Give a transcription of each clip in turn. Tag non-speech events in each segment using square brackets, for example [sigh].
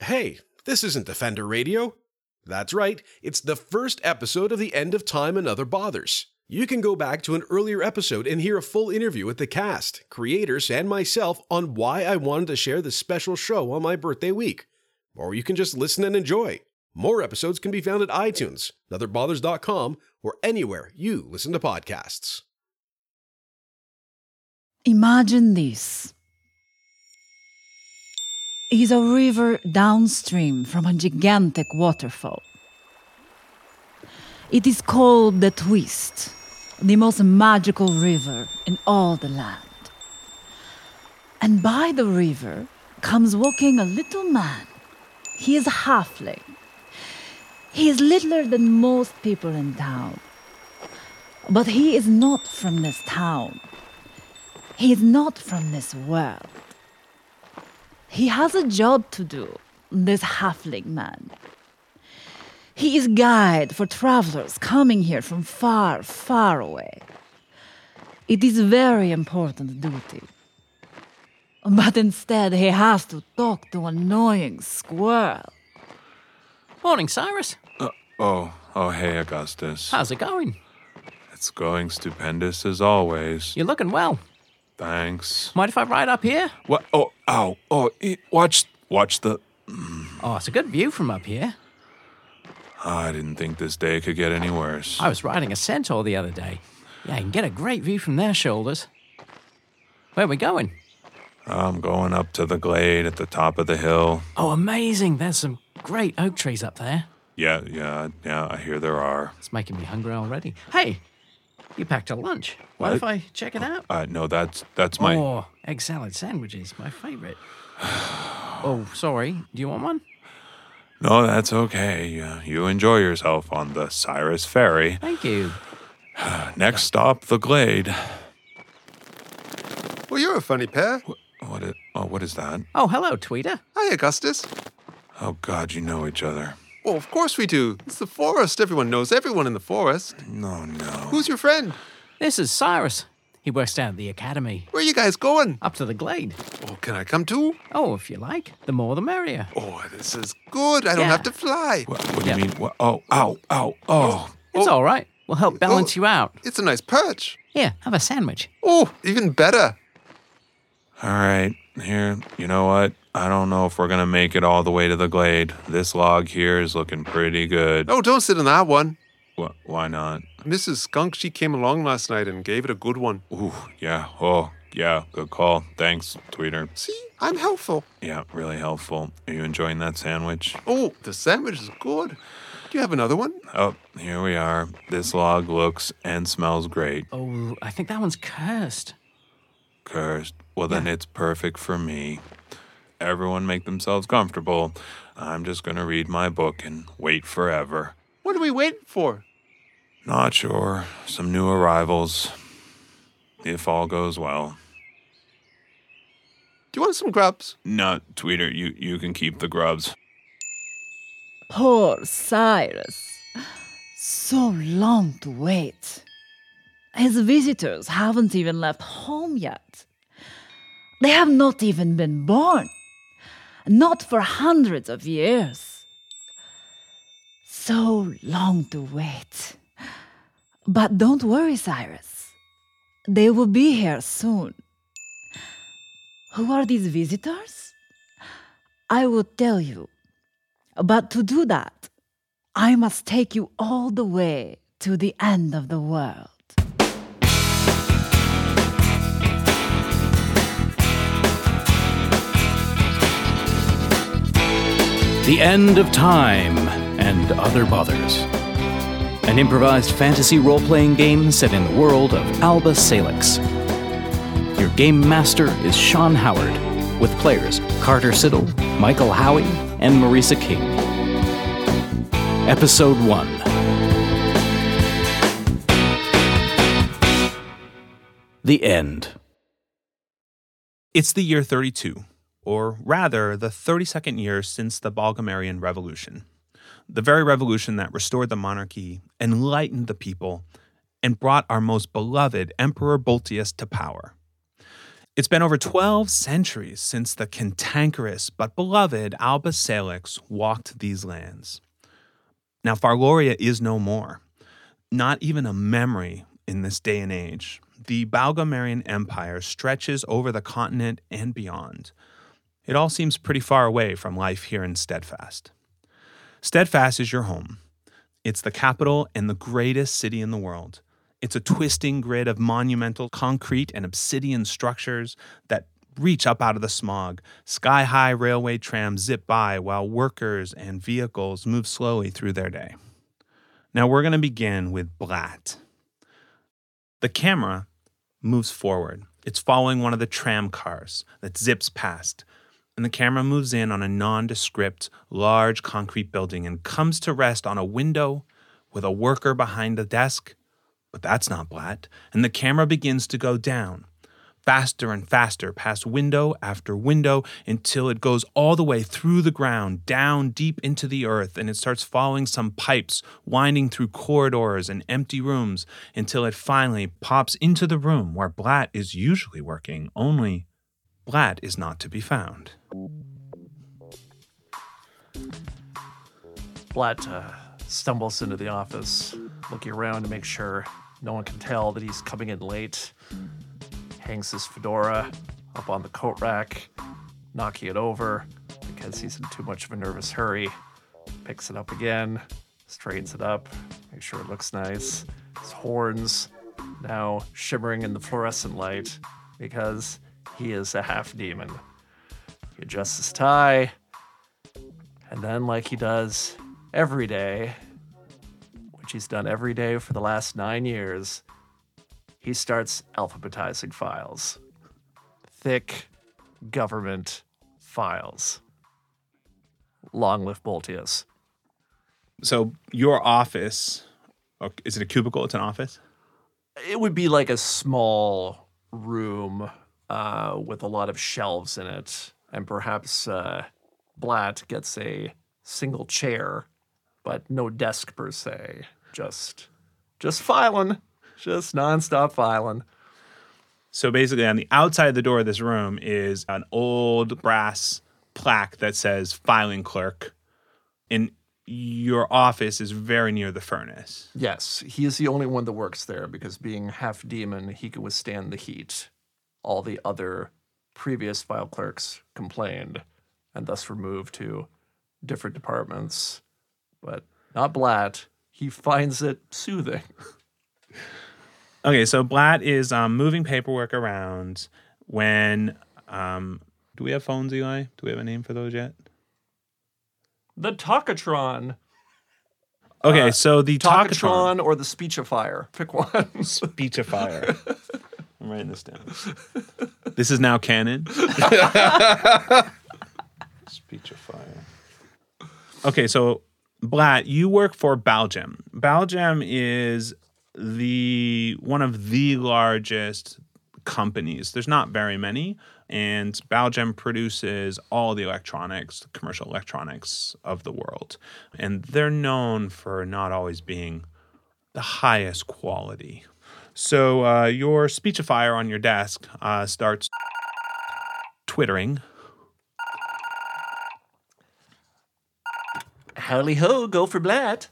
Hey, this isn't Defender Radio. That's right, it's the first episode of The End of Time and Other Bothers. You can go back to an earlier episode and hear a full interview with the cast, creators, and myself on why I wanted to share this special show on my birthday week. Or you can just listen and enjoy. More episodes can be found at iTunes, OtherBothers.com, or anywhere you listen to podcasts. Imagine this. Is a river downstream from a gigantic waterfall. It is called the Twist, the most magical river in all the land. And by the river comes walking a little man. He is a halfling. He is littler than most people in town. But he is not from this town. He is not from this world. He has a job to do, this halfling man. He is guide for travelers coming here from far, far away. It is very important duty. But instead, he has to talk to an annoying squirrel. Morning, Cyrus. Uh, oh, oh, hey, Augustus. How's it going? It's going stupendous as always. You're looking well. Thanks. Mind if I ride up here? What? Oh, ow. Oh, watch, watch the. Oh, it's a good view from up here. I didn't think this day could get any worse. I was riding a centaur the other day. Yeah, you can get a great view from their shoulders. Where are we going? I'm going up to the glade at the top of the hill. Oh, amazing. There's some great oak trees up there. Yeah, yeah, yeah. I hear there are. It's making me hungry already. Hey, you packed a lunch. What, if I check it out? Uh, no, that's that's my. Oh, egg salad sandwiches, my favorite. [sighs] oh, sorry. Do you want one? No, that's okay. Uh, you enjoy yourself on the Cyrus Ferry. Thank you. [sighs] Next stop, the glade. Well, you're a funny pair. What? Is, oh, what is that? Oh, hello, Tweeter. Hi, Augustus. Oh God, you know each other. Well, of course we do. It's the forest. Everyone knows everyone in the forest. No, no. Who's your friend? This is Cyrus. He works down at the academy. Where are you guys going? Up to the glade. Oh, can I come too? Oh, if you like. The more the merrier. Oh, this is good. I don't Yeah. have to fly. What, what do Yeah. you mean? What? Oh, ow, ow, oh. oh. It's Oh. all right. We'll help balance Oh. you out. It's a nice perch. Here, have a sandwich. Oh, even better. All right, here. You know what? I don't know if we're gonna make it all the way to the glade. This log here is looking pretty good. Oh, don't sit on that one. Wh- why not? Mrs. Skunk, she came along last night and gave it a good one. Ooh, yeah. Oh, yeah. Good call. Thanks, Tweeter. See, I'm helpful. Yeah, really helpful. Are you enjoying that sandwich? Oh, the sandwich is good. Do you have another one? Oh, here we are. This log looks and smells great. Oh, I think that one's cursed. Cursed. Well, then it's perfect for me. Everyone make themselves comfortable. I'm just gonna read my book and wait forever. What are we waiting for? Not sure. Some new arrivals. If all goes well. Do you want some grubs? No, Tweeter, you, you can keep the grubs. Poor Cyrus. So long to wait. His visitors haven't even left home yet. They have not even been born. Not for hundreds of years. So long to wait. But don't worry, Cyrus. They will be here soon. Who are these visitors? I will tell you. But to do that, I must take you all the way to the end of the world. The End of Time and Other Bothers. An improvised fantasy role playing game set in the world of Alba Salix. Your game master is Sean Howard, with players Carter Siddall, Michael Howie, and Marisa King. Episode 1 The End. It's the year 32, or rather, the 32nd year since the Balgamarian Revolution. The very revolution that restored the monarchy, enlightened the people, and brought our most beloved Emperor Boltius to power. It's been over 12 centuries since the cantankerous but beloved Alba Salix walked these lands. Now, Farloria is no more, not even a memory in this day and age. The Balgamarian Empire stretches over the continent and beyond. It all seems pretty far away from life here in Steadfast. Steadfast is your home. It's the capital and the greatest city in the world. It's a twisting grid of monumental concrete and obsidian structures that reach up out of the smog. Sky high railway trams zip by while workers and vehicles move slowly through their day. Now we're going to begin with Blatt. The camera moves forward. It's following one of the tram cars that zips past. And the camera moves in on a nondescript, large concrete building and comes to rest on a window with a worker behind the desk. But that's not Blatt. And the camera begins to go down faster and faster past window after window until it goes all the way through the ground, down deep into the earth, and it starts following some pipes, winding through corridors and empty rooms until it finally pops into the room where Blatt is usually working, only Blatt is not to be found. Blatt uh, stumbles into the office, looking around to make sure no one can tell that he's coming in late hangs his fedora up on the coat rack, knocking it over because he's in too much of a nervous hurry. Picks it up again, straightens it up, makes sure it looks nice. His horns now shimmering in the fluorescent light because he is a half demon. He adjusts his tie, and then, like he does every day, which he's done every day for the last nine years, he starts alphabetizing files. Thick government files. Long live Boltius. So, your office is it a cubicle? It's an office? It would be like a small room uh, with a lot of shelves in it, and perhaps uh, Blatt gets a single chair, but no desk per se. Just, just filing just nonstop filing. So basically, on the outside of the door of this room is an old brass plaque that says filing clerk. And your office is very near the furnace. Yes, he is the only one that works there because being half demon, he can withstand the heat. All the other previous file clerks complained and thus were moved to different departments. But not Blatt. He finds it soothing. [laughs] Okay, so Blatt is um, moving paperwork around when. Um, do we have phones, Eli? Do we have a name for those yet? The Talkatron. Okay, uh, so the Talkatron, Talkatron or the Speechifier. Pick one. Speechifier. [laughs] I'm writing this down. [laughs] This is now canon. [laughs] Speech of fire. Okay, so Blatt, you work for Balgem. Balgem is the one of the largest companies. There's not very many, and Balgem produces all the electronics, commercial electronics of the world, and they're known for not always being the highest quality. So uh, your speechifier on your desk uh, starts twittering. Howdy ho, go for Blatt.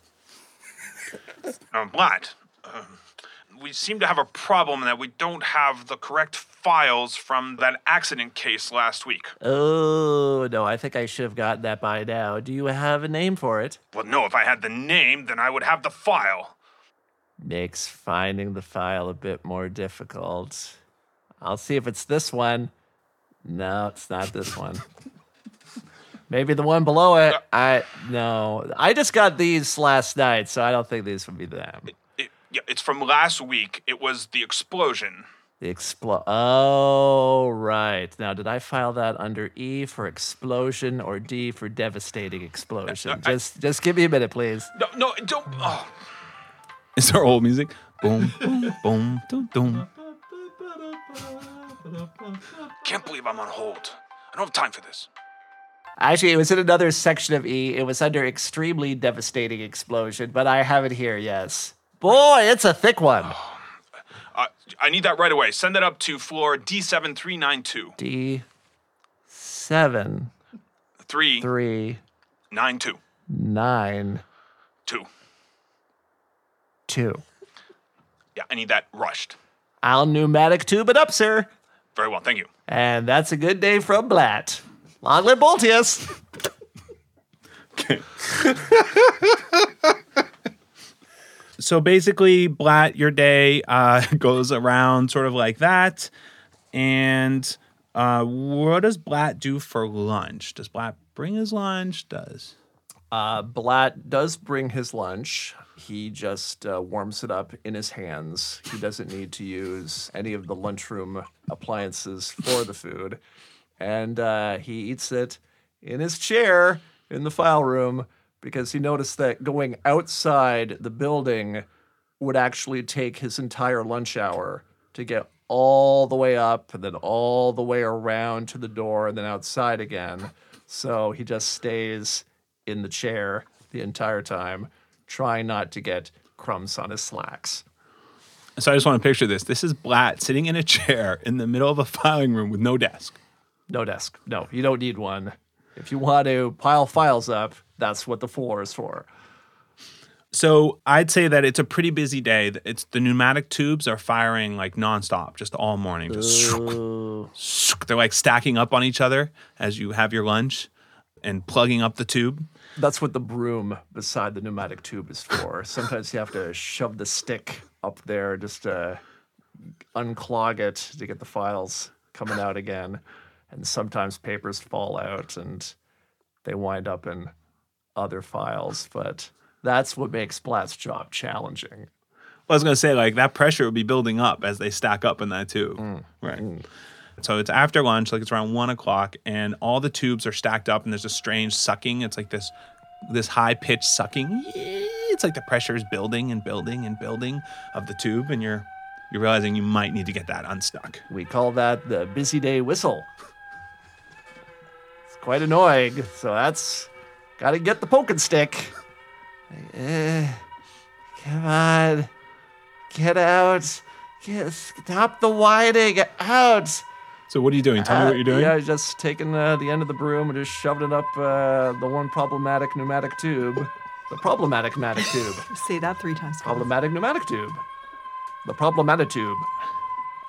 Uh, [laughs] Blatt, we seem to have a problem that we don't have the correct files from that accident case last week. Oh, no, I think I should have gotten that by now. Do you have a name for it? Well, no, if I had the name, then I would have the file. Makes finding the file a bit more difficult. I'll see if it's this one. No, it's not this one. [laughs] Maybe the one below it. I no. I just got these last night, so I don't think these would be them. Yeah, it's from last week. It was the explosion. The explo. Oh, right. Now, did I file that under E for explosion or D for devastating explosion? Uh, just, I, just give me a minute, please. No, no, don't. Oh. Is there old music? Boom, boom, boom, boom, boom. Can't believe I'm on hold. I don't have time for this. Actually, it was in another section of E. It was under extremely devastating explosion, but I have it here. Yes. Boy, it's a thick one. [sighs] Uh, I need that right away. Send that up to floor D7392. D seven Three, three nine, two. nine Two. Two. Yeah, I need that rushed. I'll pneumatic tube it up, sir. Very well, thank you. And that's a good day from Blatt. Long live Boltius. Okay. [laughs] so basically, Blatt, your day uh, [laughs] goes around sort of like that. And uh, what does Blatt do for lunch? Does Blatt bring his lunch? Does Uh, Blatt does bring his lunch. He just uh, warms it up in his hands. He doesn't need to use any of the lunchroom appliances for the food. And uh, he eats it in his chair in the file room because he noticed that going outside the building would actually take his entire lunch hour to get all the way up and then all the way around to the door and then outside again. So he just stays in the chair the entire time, trying not to get crumbs on his slacks. so? I just want to picture this. This is Blatt sitting in a chair in the middle of a filing room with no desk. No desk. No, you don't need one. If you want to pile files up, that's what the floor is for. So I'd say that it's a pretty busy day. It's the pneumatic tubes are firing like nonstop, just all morning. Just they're like stacking up on each other as you have your lunch and plugging up the tube. That's what the broom beside the pneumatic tube is for. Sometimes you have to shove the stick up there just to unclog it to get the files coming out again. And sometimes papers fall out and they wind up in other files. But that's what makes Blatt's job challenging. I was gonna say like that pressure would be building up as they stack up in that tube, mm. right? Mm. So it's after lunch, like it's around one o'clock, and all the tubes are stacked up, and there's a strange sucking. It's like this, this high pitched sucking. It's like the pressure is building and building and building of the tube, and you're you're realizing you might need to get that unstuck. We call that the busy day whistle. It's quite annoying. So that's got to get the poking stick. Eh, come on. Get out. Get, stop the whining. Out. So what are you doing? Tell me what you're doing. Uh, Yeah, just taking uh, the end of the broom and just shoving it up uh, the one problematic pneumatic tube. The problematic pneumatic tube. [laughs] Say that three times. fast. problematic pneumatic tube. The problematic tube.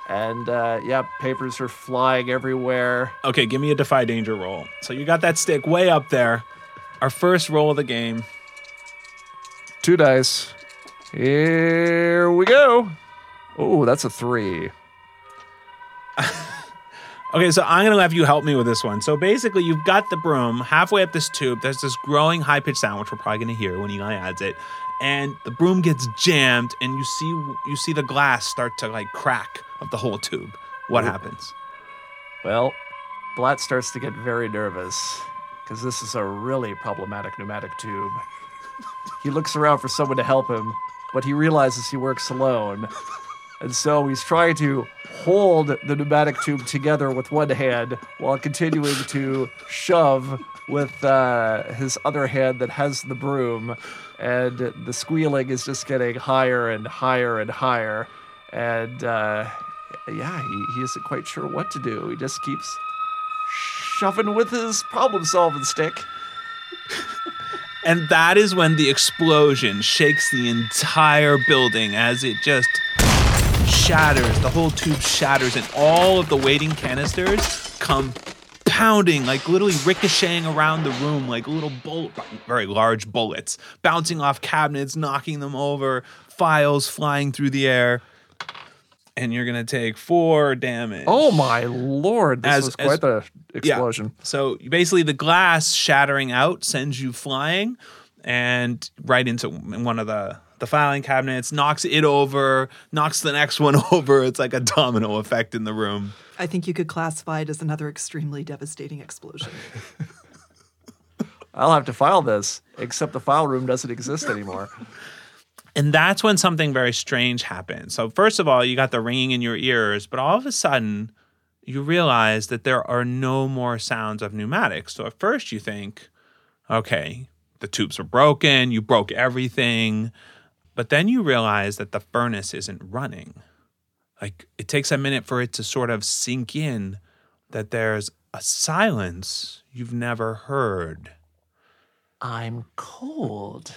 And uh, yeah, papers are flying everywhere. Okay, give me a defy danger roll. So you got that stick way up there. Our first roll of the game. Two dice. Here we go. Oh, that's a three. [laughs] Okay, so I'm gonna have you help me with this one. So basically, you've got the broom halfway up this tube. There's this growing high pitched sound, which we're probably gonna hear when Eli adds it, and the broom gets jammed, and you see you see the glass start to like crack of the whole tube. What happens? Well, Blatt starts to get very nervous because this is a really problematic pneumatic tube. [laughs] He looks around for someone to help him, but he realizes he works alone. And so he's trying to hold the pneumatic tube together with one hand while continuing to shove with uh, his other hand that has the broom. And the squealing is just getting higher and higher and higher. And uh, yeah, he, he isn't quite sure what to do. He just keeps shoving with his problem solving stick. [laughs] And that is when the explosion shakes the entire building as it just shatters. The whole tube shatters, and all of the waiting canisters come pounding, like literally ricocheting around the room like little bullet, very large bullets, bouncing off cabinets, knocking them over, files flying through the air. And you're gonna take four damage. Oh my lord, this As- was quite the Yeah. explosion. So basically, the glass shattering out sends you flying and right into one of the the filing cabinets, knocks it over, knocks the next one [laughs] over. It's like a domino effect in the room. I think you could classify it as another extremely devastating explosion. [laughs] I'll have to file this, except the file room doesn't exist anymore. [laughs] And that's when something very strange happens. So, first of all, you got the ringing in your ears, but all of a sudden, you realize that there are no more sounds of pneumatics. So, at first, you think, okay, the tubes are broken, you broke everything. But then you realize that the furnace isn't running. Like it takes a minute for it to sort of sink in that there's a silence you've never heard. I'm cold.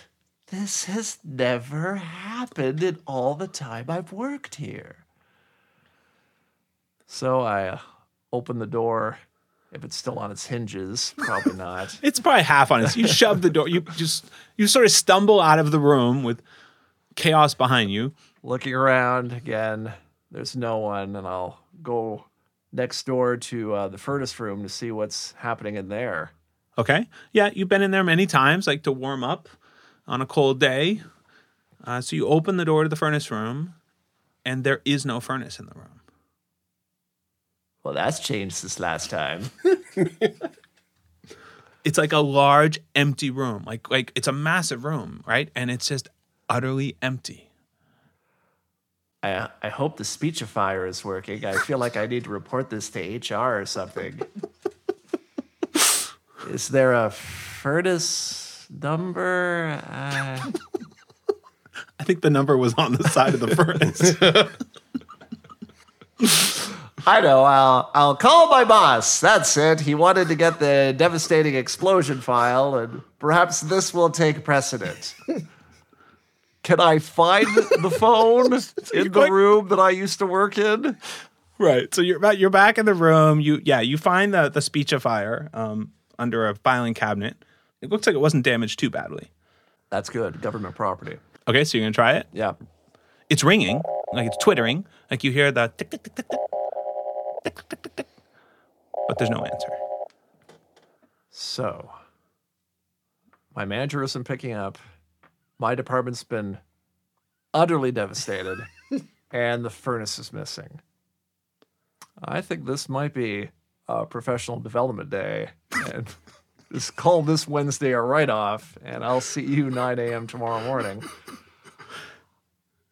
This has never happened in all the time I've worked here. So I uh, open the door. If it's still on its hinges, probably not. [laughs] It's probably half on it. You shove the door. You just you sort of stumble out of the room with chaos behind you. Looking around again, there's no one, and I'll go next door to uh, the furnace room to see what's happening in there. Okay. Yeah, you've been in there many times, like to warm up on a cold day. Uh, so you open the door to the furnace room, and there is no furnace in the room. Well, that's changed since last time. [laughs] It's like a large empty room. Like like it's a massive room, right? And it's just utterly empty. I, I hope the speechifier is working. I feel like I need to report this to HR or something. [laughs] is there a furnace number? Uh, [laughs] I think the number was on the side of the furnace. [laughs] I know. I'll I'll call my boss. That's it. He wanted to get the devastating explosion file, and perhaps this will take precedent. Can I find the phone [laughs] in the room that I used to work in? right. So you're back you're back in the room. You yeah, you find the the speechifier um under a filing cabinet. It looks like it wasn't damaged too badly. That's good. Government property. Okay, so you're gonna try it? Yeah. It's ringing, like it's twittering, like you hear the tick tick tick tick tick, tick tick tick tick tick, but there's no answer. So, my manager isn't picking up. My department's been utterly devastated, [laughs] and the furnace is missing. I think this might be a professional development day, and [laughs] just call this Wednesday a write off, and I'll see you 9 a.m. tomorrow morning.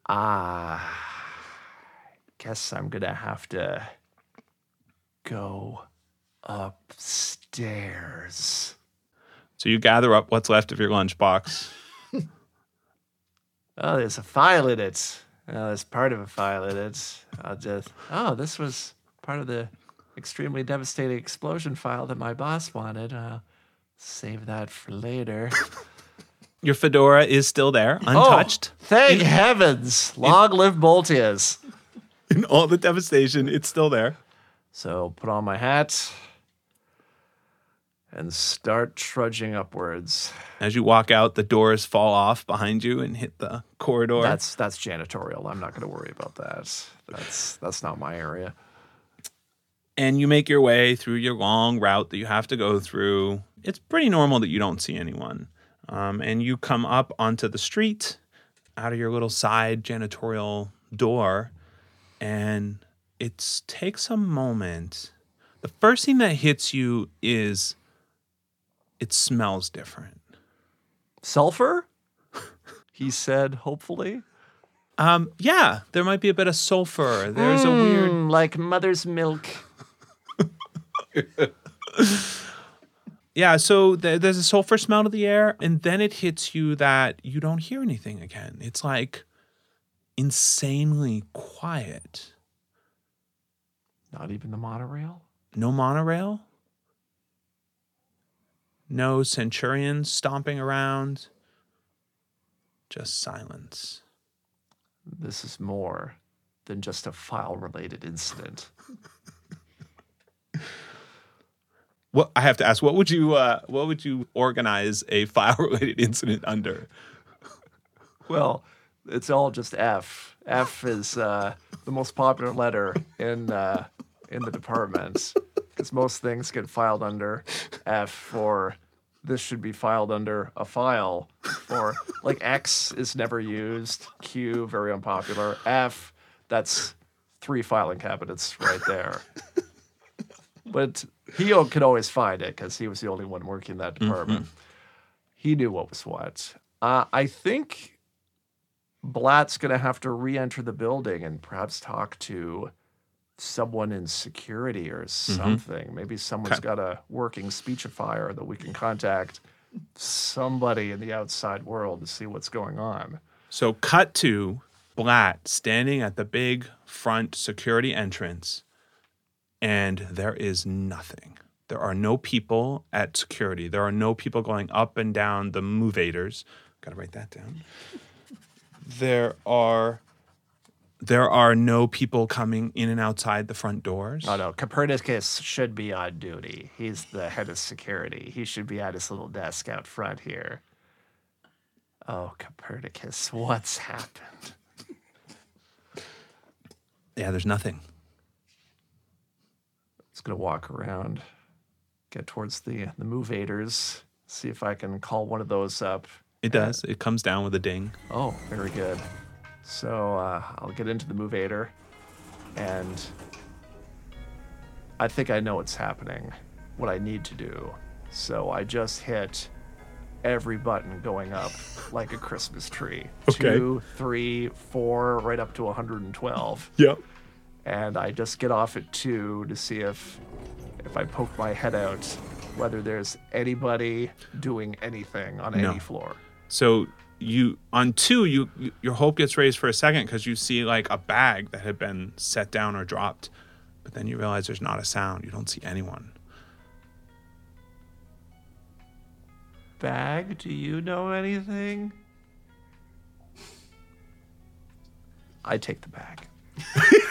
Ah, I guess I'm gonna have to go upstairs. So you gather up what's left of your lunchbox. Oh, there's a file in it. Oh, there's part of a file in it. I'll just. Oh, this was part of the extremely devastating explosion file that my boss wanted. I'll save that for later. Your fedora is still there, oh, untouched. Oh, thank heavens! Long live Boltius. In all the devastation, it's still there. So put on my hat and start trudging upwards. As you walk out, the doors fall off behind you and hit the corridor. That's that's janitorial. I'm not going to worry about that. That's that's not my area. and you make your way through your long route that you have to go through. It's pretty normal that you don't see anyone. Um, and you come up onto the street out of your little side janitorial door, and it takes a moment. The first thing that hits you is it smells different. Sulfur? [laughs] he said, hopefully. Um, yeah, there might be a bit of sulfur. There's a weird Mm, like mother's milk. [laughs] Yeah, so th- there's a sulfur smell to the air, and then it hits you that you don't hear anything again. It's like insanely quiet. Not even the monorail? No monorail, no centurions stomping around, just silence. This is more than just a file related incident. What I have to ask, what would you uh, what would you organize a file related incident under? Well, it's all just F. F is uh, the most popular letter in uh, in the department because most things get filed under F or this should be filed under a file or like X is never used. Q very unpopular. F that's three filing cabinets right there. But he could always find it because he was the only one working in that department. He knew what was what. Uh, I think Blatt's going to have to re enter the building and perhaps talk to someone in security or mm-hmm. something. Maybe someone's got a working speechifier that we can contact somebody in the outside world to see what's going on. So cut to splat standing at the big front security entrance, and there is nothing. There are no people at security. There are no people going up and down the movators. Gotta write that down. There are there are no people coming in and outside the front doors. Oh no, Copernicus should be on duty. He's the head of security. He should be at his little desk out front here. Oh, Copernicus, what's happened? Yeah, there's nothing. Just gonna walk around, get towards the the movators, see if I can call one of those up. It uh, does. It comes down with a ding. Oh, very good. So uh, I'll get into the movator, and I think I know what's happening, what I need to do. So I just hit every button going up like a Christmas tree. Okay. Two, three, four, right up to 112. Yep. And I just get off at two to see if if I poke my head out, whether there's anybody doing anything on No. any floor. So you on two, you you- your hope gets raised for a second because you see like a bag that had been set down or dropped, but then you realize there's not a sound. You don't see anyone. Bag, do you know anything? I take the bag. [laughs]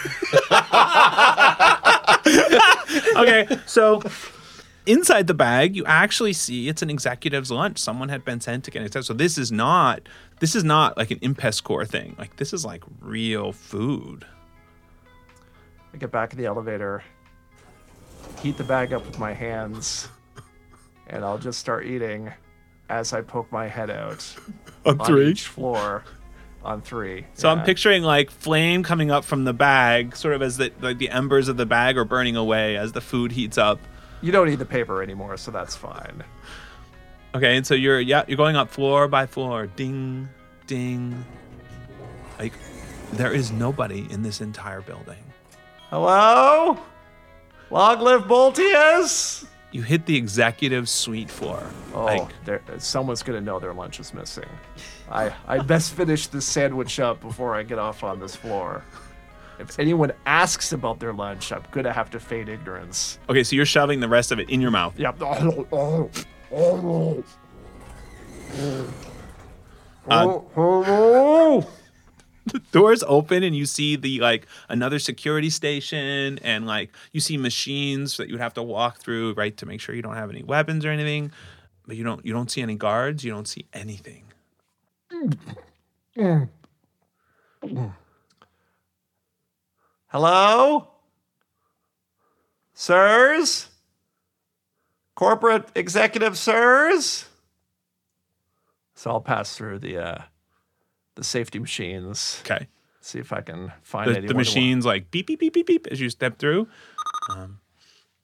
[laughs] okay, so inside the bag, you actually see it's an executive's lunch. Someone had been sent to get it. So this is not this is not like an Impescore thing. Like this is like real food. I get back in the elevator, heat the bag up with my hands, [laughs] and I'll just start eating as I poke my head out On on three? each floor on three. So I'm picturing like flame coming up from the bag, sort of as the like the embers of the bag are burning away as the food heats up. You don't need the paper anymore, so that's fine. Okay, and so you're yeah you're going up floor by floor, ding, ding. Like there is nobody in this entire building. Hello? Long live Boltius! You hit the executive suite floor. Oh, Like there, someone's gonna know their lunch is missing. I I best finish this sandwich up before I get off on this floor. If anyone asks about their lunch, I'm gonna have to feign ignorance. okay, so you're shoving the rest of it in your mouth. Yep. Uh, oh. [laughs] doors open and you see the like another security station and like you see machines that you would have to walk through right to make sure you don't have any weapons or anything but you don't you don't see any guards you don't see anything Hello? Sirs? Corporate executive sirs? So I'll pass through the uh the safety machines. okay See if I can find the, anyone. the machines like beep beep beep beep beep as you step through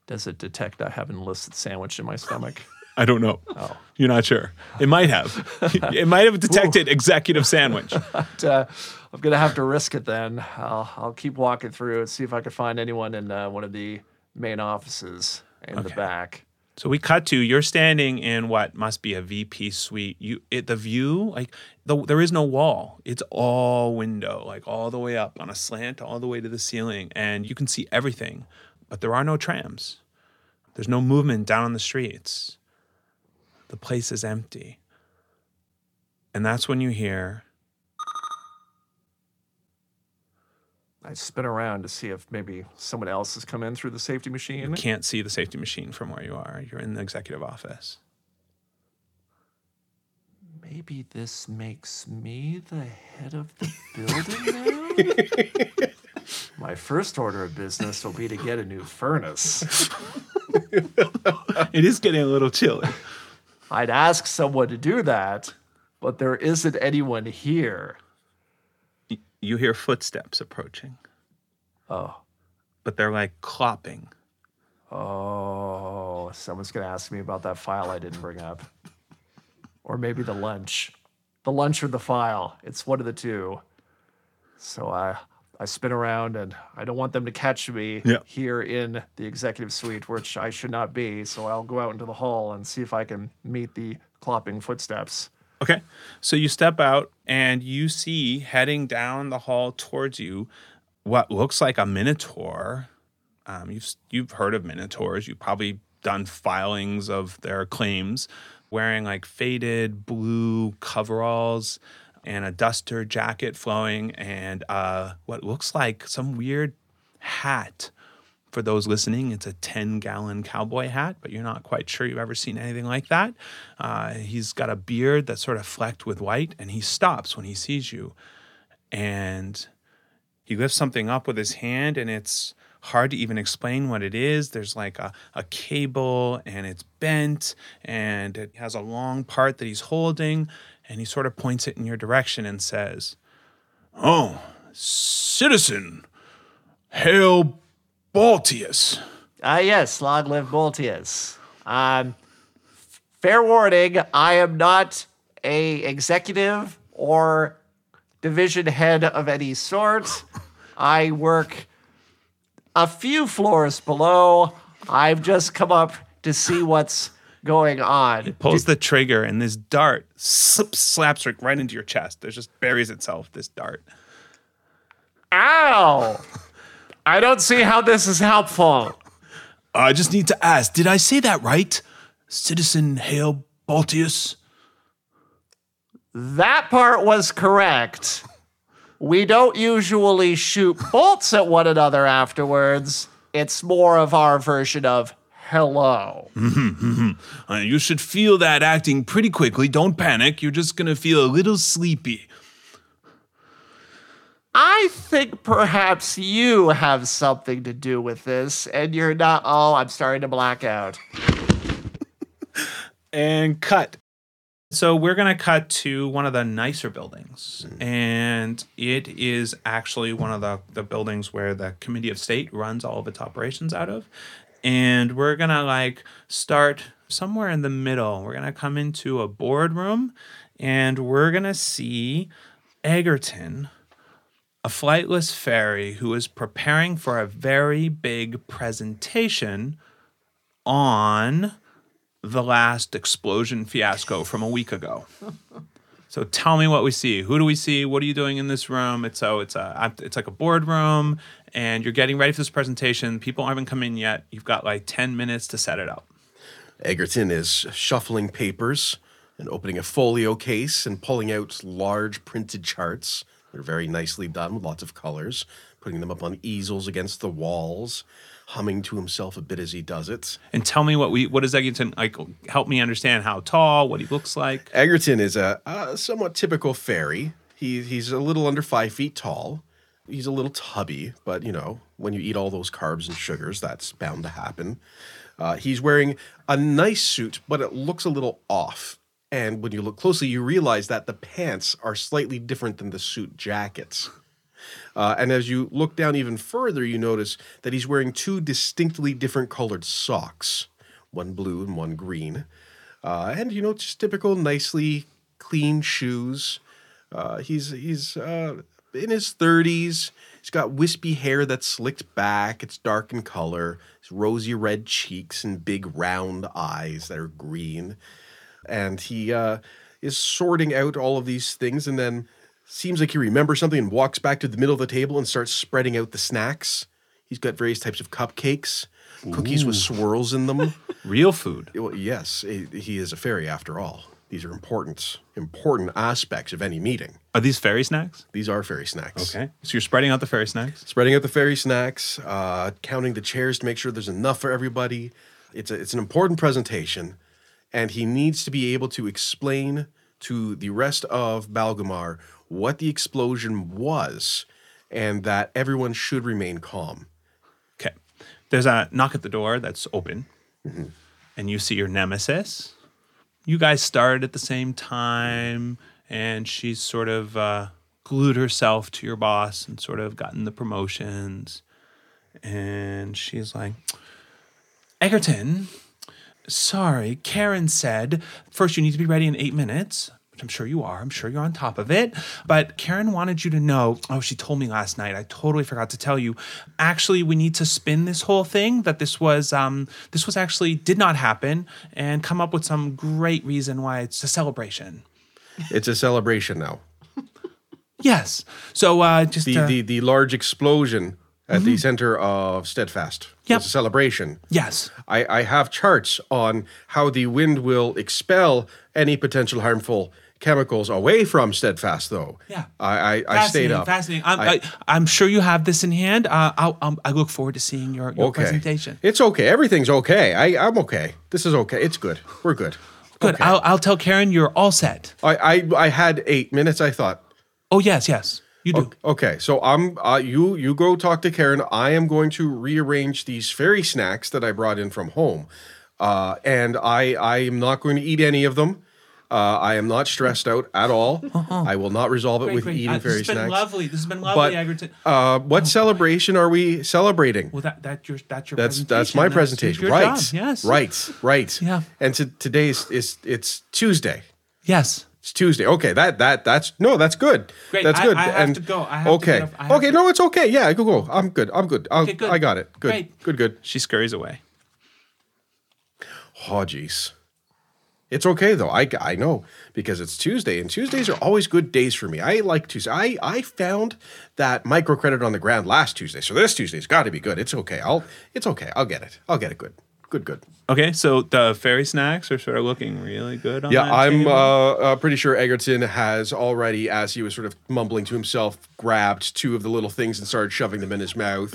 Does it detect I have an illicit sandwich in my stomach? [laughs] i don't know Oh. you're not sure it might have [laughs] it might have detected executive sandwich [laughs] But, uh, I'm gonna have to risk it then. I'll I'll keep walking through and see if I can find anyone in uh, one of the main offices in the back. So we cut to you're standing in what must be a VP suite. You it, the view like the, there is no wall. It's all window, like all the way up on a slant, all the way to the ceiling, and you can see everything. But there are no trams. There's no movement down on the streets. The place is empty. And that's when you hear I spin around to see if maybe someone else has come in through the safety machine. you can't see the safety machine from where you are. You're in the executive office. Maybe this makes me the head of the building now? [laughs] My first order of business will be to get a new furnace. [laughs] It is getting a little chilly. I'd ask someone to do that, but there isn't anyone here. You hear footsteps approaching, Oh. but they're like clopping. Oh, someone's going to ask me about that file I didn't bring up. [laughs] Or maybe the lunch. The lunch or the file. It's one of the two. So I I spin around and I don't want them to catch me Yeah. here in the executive suite, which I should not be. So I'll go out into the hall and see if I can meet the clopping footsteps. Okay. So you step out and you see heading down the hall towards you what looks like a minotaur. Um, you've you've heard of minotaurs. You've probably done filings of their claims, wearing like faded blue coveralls and a duster jacket flowing, and uh, what looks like some weird hat. For those listening, it's a 10 gallon cowboy hat, but you're not quite sure you've ever seen anything like that. Uh, he's got a beard that's sort of flecked with white, and he stops when he sees you. And he lifts something up with his hand, and it's hard to even explain what it is. There's like a, a cable, and it's bent, and it has a long part that he's holding, and he sort of points it in your direction and says, Oh, citizen, hail Baltius. Ah, yes, long live Baltius. Um, fair warning, I am not a executive or division head of any sort. I work a few floors below. I've just come up to see what's going on. He Pulls the trigger, and this dart slips, slaps right- right into your chest. It just buries itself, this dart. Ow! I don't see how this is helpful. I just need to ask, did I say that right? Citizen Hail Baltius? That part was correct. We don't usually shoot bolts at one another afterwards. It's more of our version of hello. [laughs] Uh, you should feel that acting pretty quickly. Don't panic. You're just gonna feel a little sleepy. I think perhaps you have something to do with this, and you're not. Oh, I'm starting to black out. [laughs] and cut. So we're going to cut to one of the nicer buildings. And it is actually one of the, the buildings where the Committee of State runs all of its operations out of. And we're going to like start somewhere in the middle. We're going to come into a boardroom and we're going to see Egerton, a flightless fairy who is preparing for a very big presentation on the last explosion fiasco from a week ago. so tell me what we see. Who do we see? What are you doing in this room? It's so it's a it's like a boardroom, and you're getting ready for this presentation. People haven't come in yet. You've got like ten minutes to set it up. Egerton is shuffling papers and opening a folio case and pulling out large printed charts. They're very nicely done with lots of colors, putting them up on easels against the walls, humming to himself a bit as he does it. And tell me what we what is Egerton like? Help me understand how tall, what he looks like. Egerton is a, a somewhat typical fairy. He, he's a little under five feet tall. He's a little tubby, but you know, when you eat all those carbs and sugars, that's bound to happen. Uh, he's wearing a nice suit, but it looks a little off. And when you look closely, you realize that the pants are slightly different than the suit jackets. Uh, and as you look down even further, you notice that he's wearing two distinctly different colored socks one blue and one green. Uh, and, you know, just typical, nicely clean shoes. Uh, he's he's uh, in his 30s. He's got wispy hair that's slicked back. It's dark in color. His rosy red cheeks and big round eyes that are green. And he uh, is sorting out all of these things and then seems like he remembers something and walks back to the middle of the table and starts spreading out the snacks. He's got various types of cupcakes, cookies with swirls in them. [laughs] Real food. Well, yes, he he is a fairy after all. These are important, important aspects of any meeting. Are these fairy snacks? These are fairy snacks. Okay. So you're spreading out the fairy snacks. Spreading out the fairy snacks, uh, counting the chairs to make sure there's enough for everybody. It's a, it's an important presentation, and he needs to be able to explain to the rest of Balgamar what the explosion was, and that everyone should remain calm. Okay. There's a knock at the door that's open, and you see your nemesis. You guys started at the same time, and she's sort of uh, glued herself to your boss and sort of gotten the promotions. And she's like, Egerton, sorry, Karen said first you need to be ready in eight minutes. Which I'm sure you are. I'm sure you're on top of it. But Karen wanted you to know. Oh, she told me last night. I totally forgot to tell you. Actually, we need to spin this whole thing that this was um this was actually did not happen and come up with some great reason why it's a celebration. It's a celebration now. Yes. So uh, just The uh, the, the large explosion at the center of Steadfast. Yep. It's a celebration. yes. I, I have charts on how the wind will expel any potential harmful chemicals away from Steadfast, though. Yeah. I, I, I stayed up. Fascinating. I'm, I- I, I'm sure you have this in hand. Uh, I'll, um, I look forward to seeing your, your okay. presentation. It's okay. Everything's okay. I, I'm okay. This is okay. It's good. We're good. Good. Okay. I'll, I'll tell Karen you're all set. I, I, I had eight minutes, I thought. Oh yes, yes, you do. Okay, so I'm uh, you you go talk to Karen. I am going to rearrange these fairy snacks that I brought in from home, uh, and I I am not going to eat any of them. Uh, I am not stressed out at all. [laughs] I will not resolve it Great, with great. eating Uh, this fairy has been snacks. lovely. This has been lovely, But Egerton. uh, what celebration are we celebrating? Well, that that your that's your That's presentation. that's my That's presentation, right? job, Yes. right, right. Yeah. And to, today's is it's Tuesday. Yes. It's Tuesday. Okay, that that that's no, that's good. Great. That's I- good. I have and to go. I have to okay, get. I have okay. to- No, it's okay. Yeah, I go go. I'm good. I'm good. I'll, Okay, good. I got it. Good. Great. Good. Good. She scurries away. Oh, geez. It's okay though. I, I know because it's Tuesday and Tuesdays are always good days for me. I like Tuesday. I, I found that microcredit on the ground last Tuesday. So this Tuesday's got to be good. It's okay. I'll it's okay. I'll get it. I'll get it good. Good, good. Okay, so the fairy snacks are sort of looking really good. On Yeah, that I'm table. uh, uh, pretty sure Egerton has already, as he was sort of mumbling to himself, grabbed two of the little things and started shoving them in his mouth.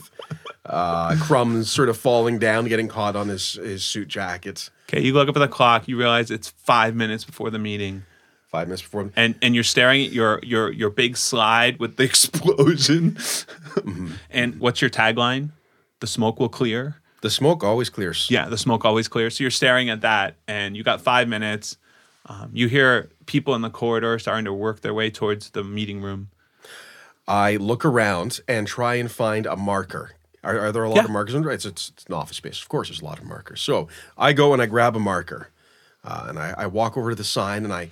Uh, crumbs sort of falling down, getting caught on his, his suit jacket. Okay, you look up at the clock. You realize it's five minutes before the meeting, Five minutes before. and and you're staring at your your your big slide with the [laughs] explosion. Mm-hmm. And what's your tagline? The smoke will clear. The smoke always clears. Yeah, the smoke always clears. So you're staring at that, and you got five minutes. Um, you hear people in the corridor starting to work their way towards the meeting room. I look around and try and find a marker. Are, are there a lot Yeah. of markers? It's, it's, it's an office space. Of course, there's a lot of markers. So I go and I grab a marker, uh, and I, I walk over to the sign and I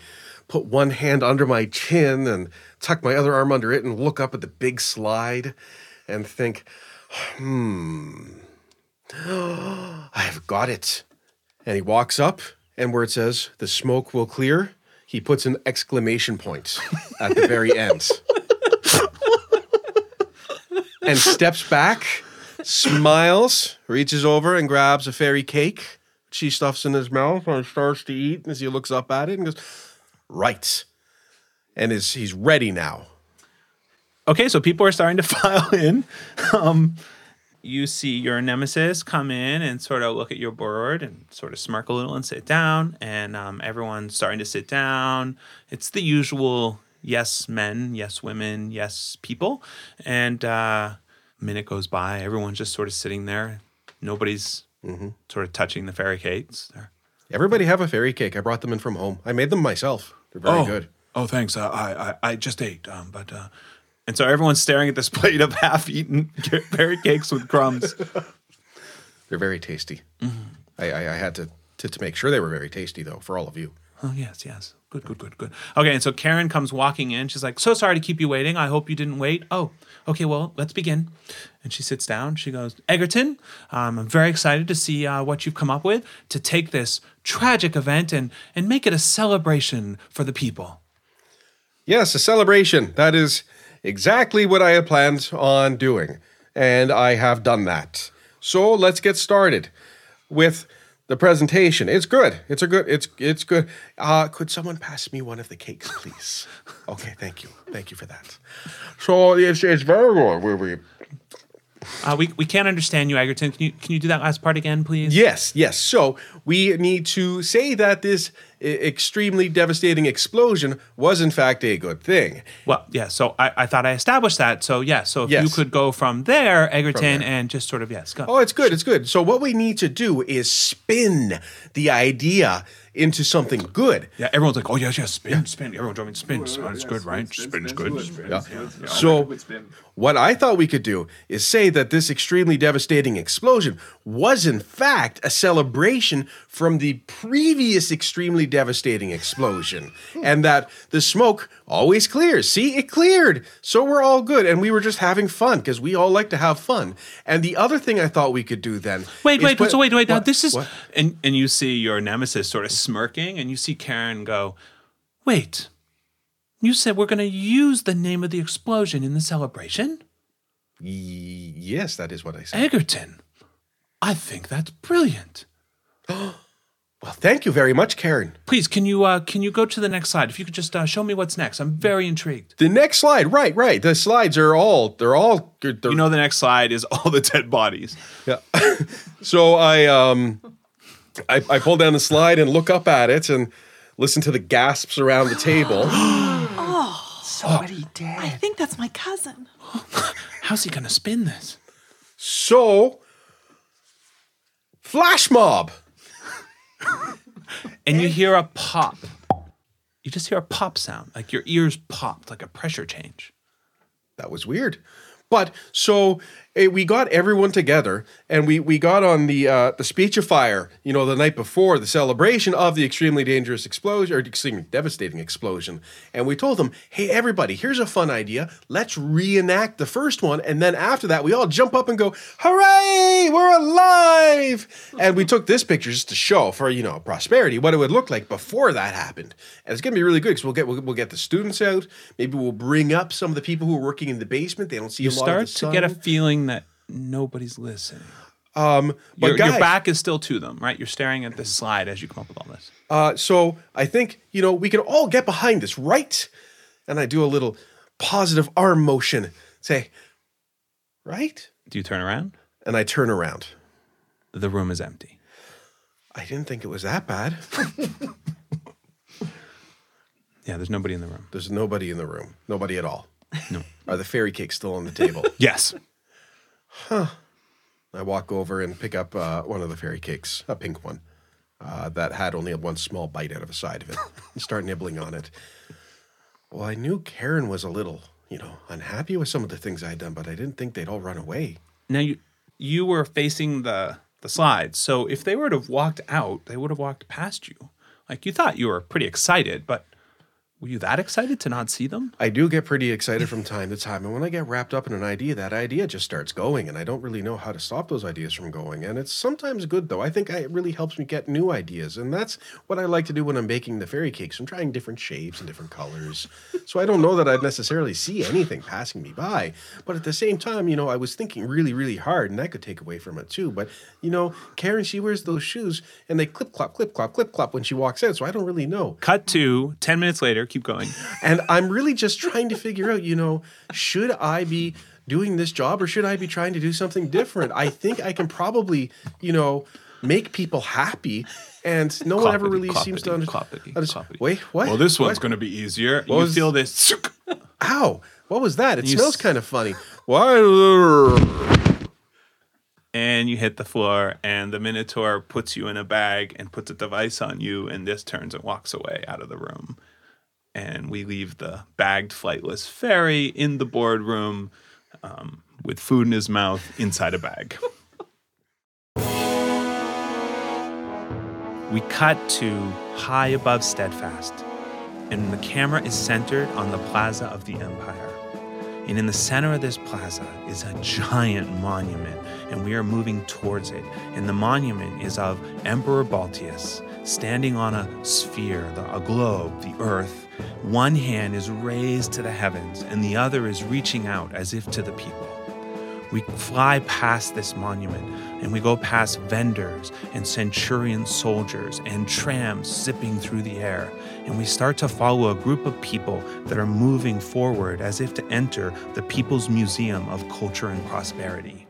put one hand under my chin and tuck my other arm under it and look up at the big slide and think, hmm, [gasps] I've got it. And he walks up, and where it says the smoke will clear, he puts an exclamation point at the very end [laughs] and steps back, smiles, reaches over and grabs a fairy cake. She stuffs in his mouth and starts to eat as he looks up at it and goes, Right. And is he's ready now. Okay, so people are starting to [laughs] file in. Um, you see your nemesis come in and sort of look at your board and sort of smirk a little and sit down. And um, everyone's starting to sit down. It's the usual yes men, yes women, yes people. And uh, a minute goes by. Everyone's just sort of sitting there. Nobody's sort of touching the fairy cakes. They're, Everybody have a fairy cake. I brought them in from home. I made them myself. They're very oh, good. Oh, thanks. Uh, I, I I just ate. Um, but uh, and so everyone's staring at this [laughs] plate of half-eaten [laughs] fairy cakes with crumbs. [laughs] They're very tasty. Mm-hmm. I, I, I had to, to to make sure they were very tasty though for all of you. Oh yes, yes. Good, good, good, good. Okay, and so Karen comes walking in. She's like, "So sorry to keep you waiting. I hope you didn't wait." Oh, okay. Well, let's begin. And she sits down. She goes, "Egerton, um, I'm very excited to see uh, what you've come up with to take this tragic event and and make it a celebration for the people." Yes, a celebration. That is exactly what I had planned on doing, and I have done that. So let's get started with the presentation. It's good. It's a good. It's it's good. Uh, could someone pass me one of the cakes, please? [laughs] okay, thank you. Thank you for that. So it's it's very good. We, we Uh, we we can't understand you, Egerton. Can you can you do that last part again, please? Yes, yes. So we need to say that this extremely devastating explosion was in fact a good thing. Well, yeah. So I, I thought I established that. So yeah. So if you could go from there, Egerton, there. and just sort of yes, go. Oh, it's good. It's good. So what we need to do is spin the idea into something good. Yeah, everyone's like, oh yes, yes, spin, spin. Everyone told me spin. spin. It's good, right? Spin's good. Spin. So what I thought we could do is say that this extremely devastating explosion was in fact a celebration from the previous extremely devastating explosion and that the smoke always clears. See, it cleared. So we're all good and we were just having fun because we all like to have fun. And the other thing I thought we could do then Wait, wait, put- so wait, wait. Now this is, What? and and you see your nemesis sort of smirking, and you see Karen go, "Wait, You said we're going to use the name of the explosion in the celebration? Y- yes, that is what I said. Egerton, I think that's brilliant. [gasps] Well, thank you very much, Karen. Please, can you uh, can you go to the next slide? If you could just uh, show me what's next, I'm very intrigued. The next slide, right, right. The slides are all they're all good. They're, You know, the next slide is all the dead bodies. Yeah. [laughs] so I um I, I pull down the slide and look up at it and listen to the gasps around the table. [gasps] [gasps] Oh, Somebody dead. I think that's my cousin. [gasps] How's he going to spin this? so flash mob. [laughs] And you hear a pop. You just hear a pop sound, like your ears popped, like a pressure change. That was weird. But so we got everyone together and we we got on the uh, the speechifier, you know, the night before the celebration of the extremely dangerous explosion or extremely devastating explosion, and we told them, "Hey, everybody, here's a fun idea. Let's reenact the first one, and then after that, we all jump up and go, hooray, we're alive!" And we took this picture just to show for you know prosperity what it would look like before that happened, and it's gonna be really good because we'll get we'll, we'll get the students out. Maybe we'll bring up some of the people who are working in the basement. They don't see You a lot start of to get a sun. That nobody's listening. Um, but Your, guys, your back is still to them, right? You're staring at this slide as you come up with all this. uh, so I think you know we can all get behind this, right? And I do a little positive arm motion, say, right, Do you turn around? and I turn around. The room is empty. I didn't think it was that bad. [laughs] Yeah, there's nobody in the room. There's nobody in the room, nobody at all. No. Are the fairy cakes still on the table? [laughs] Yes. I walk over and pick up uh, one of the fairy cakes, a pink one, uh, that had only one small bite out of the side of it, [laughs] and start nibbling on it. Well, I knew Karen was a little, you know, unhappy with some of the things I'd done, but I didn't think they'd all run away. Now you you were facing the the slides, so if they were to have walked out, they would have walked past you. Like you thought you were pretty excited, but were you that excited to not see them? I do get pretty excited from time to time, and when I get wrapped up in an idea, that idea just starts going, and I don't really know how to stop those ideas from going. And it's sometimes good, though. I think it really helps me get new ideas, and that's what I like to do when I'm baking the fairy cakes. I'm trying different shapes and different colors, so I don't know that I'd necessarily see anything passing me by. But at the same time, you know, I was thinking really, really hard, and that could take away from it too. But you know, Karen, she wears those shoes, and they clip clop, clip clop, clip clop when she walks out, so I don't really know. Cut to 10 minutes later, keep going. And I'm really just trying to figure out, you know, should I be doing this job or should I be trying to do something different? I think I can probably, you know, make people happy. And no one ever really seems to understand. Wait, what? Well, this one's What? going to be easier. What you was- feel this. Ow. What was that? It You smells s- kind of funny. Why? and you hit the floor, and the Minotaur puts you in a bag and puts a device on you, and this turns and walks away out of the room. And we leave the bagged flightless fairy in the boardroom um, with food in his mouth inside a bag. we cut to high above Steadfast, and the camera is centered on the Plaza of the Empire. And in the center of this plaza is a giant monument, and we are moving towards it. And the monument is of Emperor Baltius standing on a sphere, the, a globe, the earth. One hand is raised to the heavens, and the other is reaching out as if to the people. We fly past this monument and we go past vendors and centurion soldiers and trams zipping through the air. And we start to follow a group of people that are moving forward as if to enter the People's Museum of Culture and Prosperity.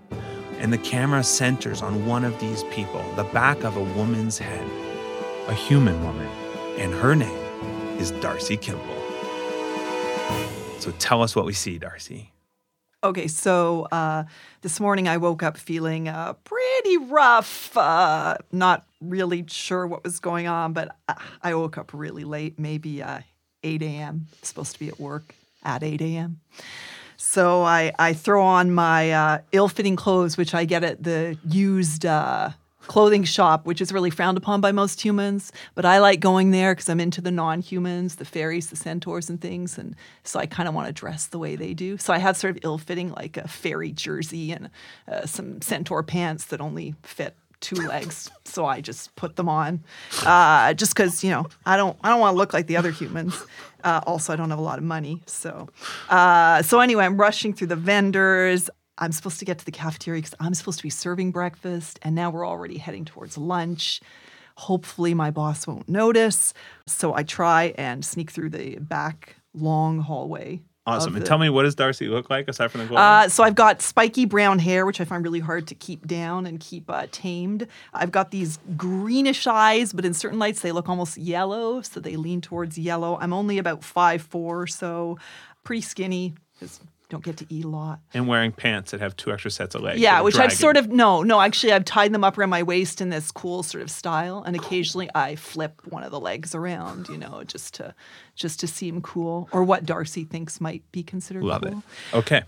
And the camera centers on one of these people, the back of a woman's head, a human woman. And her name is Darcy Kimball. So tell us what we see, Darcy. Okay, so uh, this morning I woke up feeling uh, pretty rough. Uh, not really sure what was going on, but I- I woke up really late, maybe uh, 8 a.m. Supposed to be at work at 8 a.m. So I, I throw on my uh, ill fitting clothes, which I get at the used uh, clothing shop, which is really frowned upon by most humans. But I like going there because I'm into the non humans, the fairies, the centaurs, and things. And so I kind of want to dress the way they do. So I have sort of ill fitting, like a fairy jersey and uh, some centaur pants that only fit two legs, [laughs] so I just put them on, uh, just because you know I don't I don't want to look like the other humans. Uh, also, I don't have a lot of money, so uh, so anyway, I'm rushing through the vendors. I'm supposed to get to the cafeteria because I'm supposed to be serving breakfast, and now we're already heading towards lunch. Hopefully, my boss won't notice. So I try and sneak through the back long hallway. Awesome. And the- tell me, what does Darcy look like aside from the gold? uh, so I've got spiky brown hair, which I find really hard to keep down and keep uh, tamed. I've got these greenish eyes, but in certain lights they look almost yellow, so they lean towards yellow. I'm only about five four, so pretty skinny. Don't get to eat a lot. and wearing pants that have two extra sets of legs. Yeah, which I've sort of no, no. Actually, I've tied them up around my waist in this cool sort of style, and occasionally I flip one of the legs around, you know, just to just to seem cool, or what Darcy thinks might be considered Love cool. it. Okay.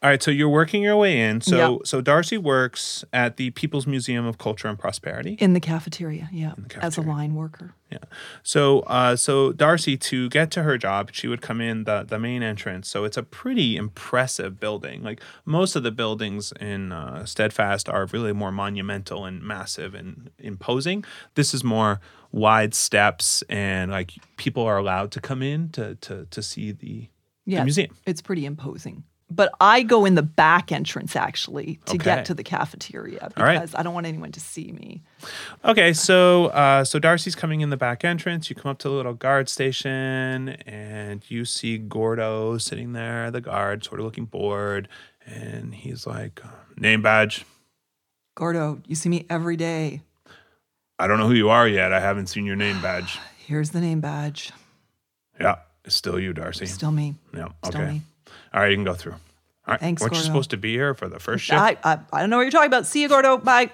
All right, so you're working your way in. So Yep. so Darcy works at the People's Museum of Culture and Prosperity. In the cafeteria, yeah, as a line worker. Yeah. So uh so Darcy to get to her job, she would come in the the main entrance. So it's a pretty impressive building. Like most of the buildings in uh, Steadfast are really more monumental and massive and imposing. This is more wide steps and like people are allowed to come in to to to see the, Yeah, the museum. It's pretty imposing. But I go in the back entrance actually to Okay. get to the cafeteria All right. because I don't want anyone to see me. Okay, so uh, so Darcy's coming in the back entrance. You come up to the little guard station, and you see Gordo sitting there, the guard, sort of looking bored, and he's like, "Name badge? Gordo, you see me every day. I don't know who you are yet. I haven't seen your name badge. [sighs] Here's the name badge. Yeah, it's still you, Darcy. Still me. yeah. still Okay. me. All right, you can go through. All right. Thanks, Weren't you supposed to be here for the first shift? I, I I don't know what you're talking about. See you, Gordo. Bye.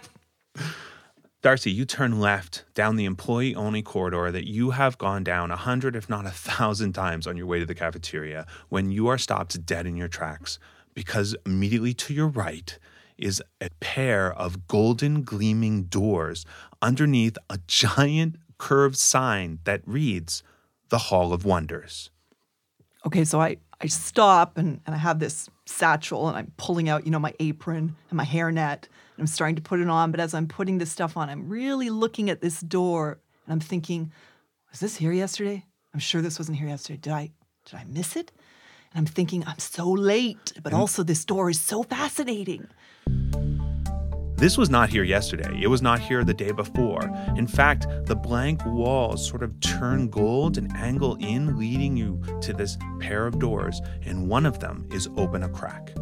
Darcy, you turn left down the employee only corridor that you have gone down a hundred, if not a thousand times on your way to the cafeteria when you are stopped dead in your tracks because immediately to your right is a pair of golden gleaming doors underneath a giant curved sign that reads the Hall of Wonders. Okay, so I, I stop and, and I have this satchel and I'm pulling out, you know, my apron and my hairnet and I'm starting to put it on. But as I'm putting this stuff on, I'm really looking at this door and I'm thinking, was this here yesterday? I'm sure this wasn't here yesterday. Did I did I miss it? And I'm thinking, I'm so late, but mm. also this door is so fascinating. This was not here yesterday. It was not here the day before. In fact, the blank walls sort of turn gold and angle in, leading you to this pair of doors, and one of them is open a crack.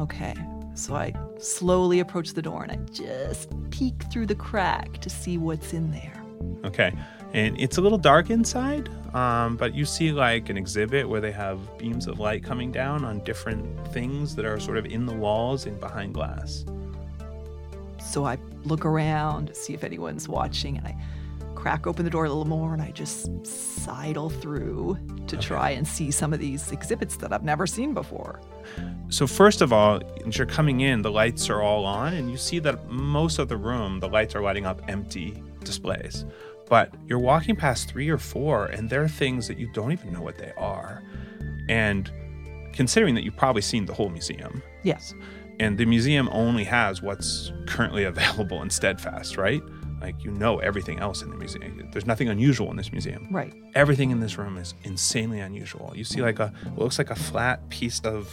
Okay. So I slowly approach the door and I just peek through the crack to see what's in there. Okay. And it's a little dark inside, um, but you see like an exhibit where they have beams of light coming down on different things that are sort of in the walls and behind glass. So I look around to see if anyone's watching and I crack open the door a little more and I just sidle through to try and see some of these exhibits that I've never seen before. So first of all, as you're coming in, the lights are all on, and you see that most of the room, the lights are lighting up empty displays. But you're walking past three or four, and there are things that you don't even know what they are. And considering that you've probably seen the whole museum, Yes. And the museum only has what's currently [laughs] available in Steadfast, right? Like you know everything else in the museum. There's nothing unusual in this museum. Right. Everything in this room is insanely unusual. You see like a what looks like a flat piece of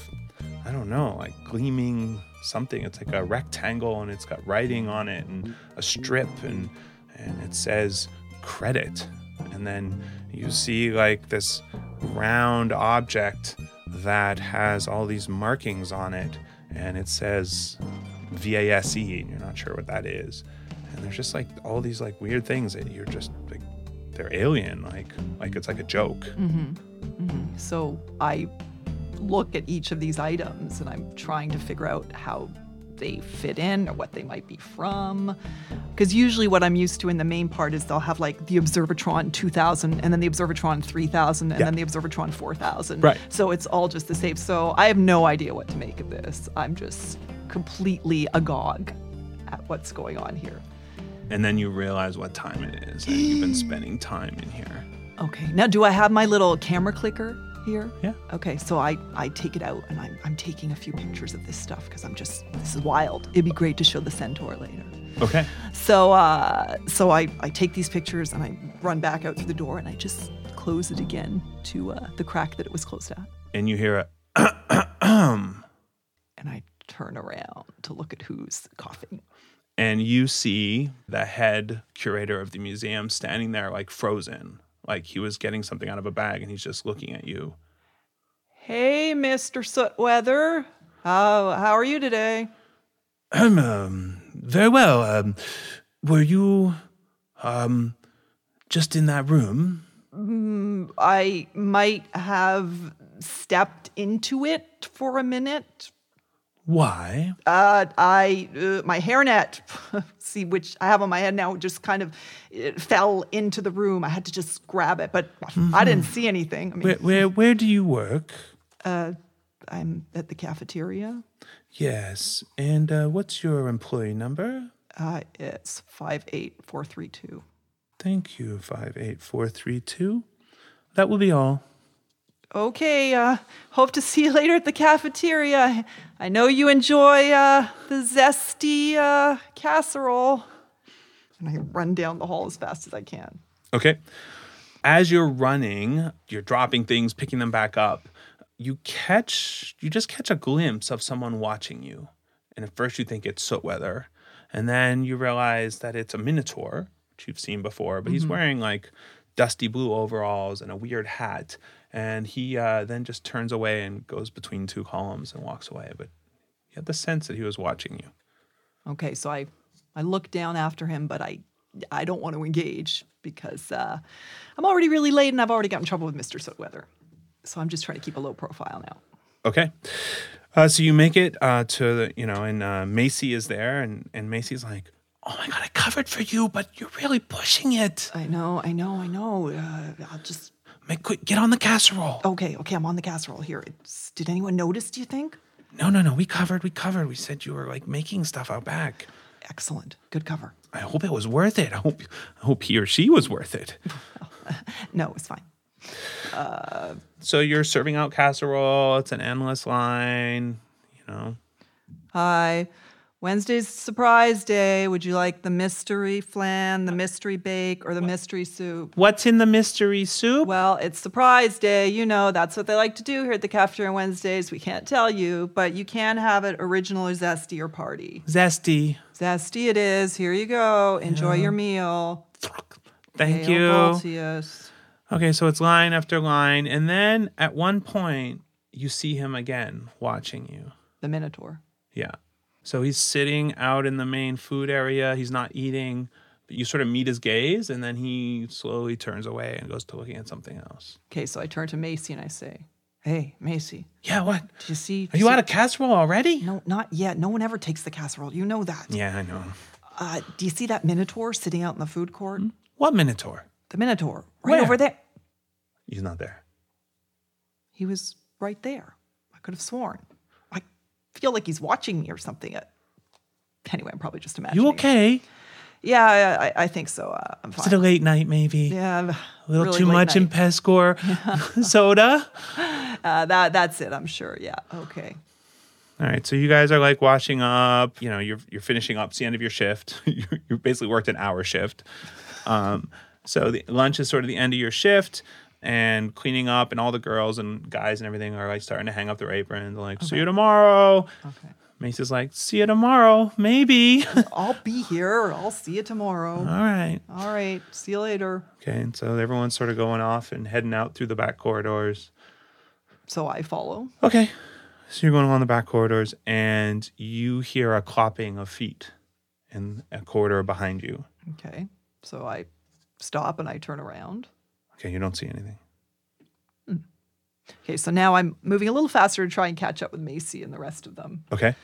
I don't know, like gleaming something. It's like a rectangle and it's got writing on it and a strip and and it says credit. And then you see like this round object that has all these markings on it and it says VASE and you're not sure what that is. And there's just like all these like weird things that you're just like they're alien, like like it's like a joke. Mm-hmm. Mm-hmm. So I look at each of these items and I'm trying to figure out how they fit in or what they might be from. Because usually, what I'm used to in the main part is they'll have like the Observatron 2000 and then the Observatron 3000 and Yeah. then the Observatron 4000. Right. So it's all just the same. So I have no idea what to make of this. I'm just completely agog at what's going on here. And then you realize what time it is, and you've been spending time in here. Okay. Now, do I have my little camera clicker here? Yeah. Okay. So I, I take it out and I'm, I'm taking a few pictures of this stuff because I'm just, this is wild. It'd be great to show the centaur later. Okay. So, uh, so I, I take these pictures and I run back out through the door and I just close it again to uh, the crack that it was closed at. And you hear a [clears throat] And I turn around to look at who's coughing. and you see the head curator of the museum standing there like frozen, like he was getting something out of a bag and he's just looking at you. Hey, Mr. Sootweather. How, how are you today? Um, [clears throat] um very well. Um, were you um just in that room? I might have stepped into it for a minute. Why? Uh, I uh, my hairnet, [laughs] see which I have on my head now, just kind of it fell into the room. I had to just grab it, but I didn't see anything. I mean, Where where where do you work? I'm at the cafeteria. Yes. And uh, what's your employee number? Uh, it's five eight four three two. Thank you. Five eight four three two. That will be all. Okay. Uh, hope to see you [laughs] later at the cafeteria. I know you enjoy uh, the zesty uh, casserole. And I run down the hall as fast as I can. Okay. As you're running, you're dropping things, picking them back up. You catch, you just catch a glimpse of someone watching you. And at first you think it's Sootweather. And then you realize that it's a Minotaur, which you've seen before, but he's wearing like dusty blue overalls and a weird hat. And he uh, then just turns away and goes between two columns and walks away. But you had the sense that he was watching you. Okay, so I, I look down after him, but I, I don't want to engage because uh, I'm already really late and I've already got in trouble with Mr. Sootweather. So I'm just trying to keep a low profile now. Okay. Uh, so you make it uh, to the, you know, and uh, Macy is there, and, and Macy's like, oh my God, I covered for you, but you're really pushing it. I know, I know, I know. Uh, I'll just. Quick, get on the casserole. Okay, okay, I'm on the casserole here. It's, did anyone notice? Do you think? No, no, no, we covered, we covered. We said you were like making stuff out back. Excellent, good cover. I hope it was worth it. I hope, I hope he or she was worth it. [laughs] No, it's fine. Uh, so you're serving out casserole. It's an endless line, you know. Hi. Wednesday's surprise day. Would you like the mystery flan, the mystery bake, or the mystery soup? What's in the mystery soup? Well, it's surprise day. You know, that's what they like to do here at the cafeteria on Wednesdays. We can't tell you, but you can have it original or zesty or party. Zesty. Zesty it is. Here you go. Enjoy your meal. Thank Hail you. Voltius. Okay, so it's line after line. And then at one point, you see him again watching you. The Minotaur. Yeah. So he's sitting out in the main food area. He's not eating, but you sort of meet his gaze, and then he slowly turns away and goes to looking at something else. Okay, so I turn to Macy and I say, Hey, Macy, Yeah, what? did you see? Are you out of casserole already? No, not yet. No one ever takes the casserole. You know that. Yeah, I know. Uh, do you see that Minotaur sitting out in the food court? What Minotaur? The Minotaur, right Where? over there. He's not there. He was right there. I could have sworn. I feel like he's watching me or something. Uh, Anyway, I'm probably just imagining. You it. okay? Yeah, I, I- I think so. Uh, I'm fine. Is it a late night, maybe? yeah, A [sighs] little really too late much in night. Pescor [laughs] [laughs] soda? Uh, that that's it. I'm sure. Yeah. Okay. All right, so you guys are like washing up. You know, you're you're finishing up. It's the end of your shift. [laughs] you you basically worked an hour shift. Um, so the lunch is sort of the end of your shift, and cleaning up, and all the girls and guys and everything are like starting to hang up their aprons. Like, see you tomorrow. Okay. Macy's like, see you tomorrow, maybe. I'll be here. I'll see you tomorrow. [laughs] all right. All right. See you later. Okay, and so everyone's sort of going off and heading out through the back corridors. So I follow. Okay. So you're going along the back corridors and you hear a clopping of feet in a corridor behind you. Okay. So I stop and I turn around. Okay, you don't see anything. Hmm. Okay. So now I'm moving a little faster to try and catch up with Macy and the rest of them. Okay.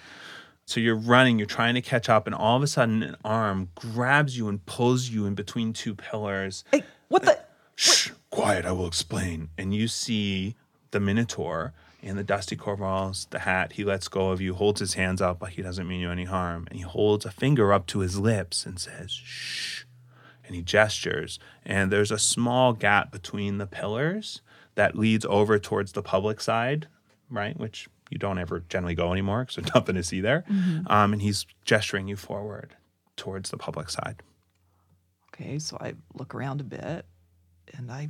So you're running, you're trying to catch up, and all of a sudden an arm grabs you and pulls you in between two pillars. Hey, what the? Shh, quiet, I will explain. And you see the Minotaur in the dusty coveralls, the hat. He lets go of you, holds his hands up like he doesn't mean you any harm, and he holds a finger up to his lips and says, shh. And he gestures, and there's a small gap between the pillars that leads over towards the public side, right? Which you don't ever generally go anymore because there's [laughs] nothing to see there. Um, and he's gesturing you forward towards the public side. Okay, so I look around a bit and I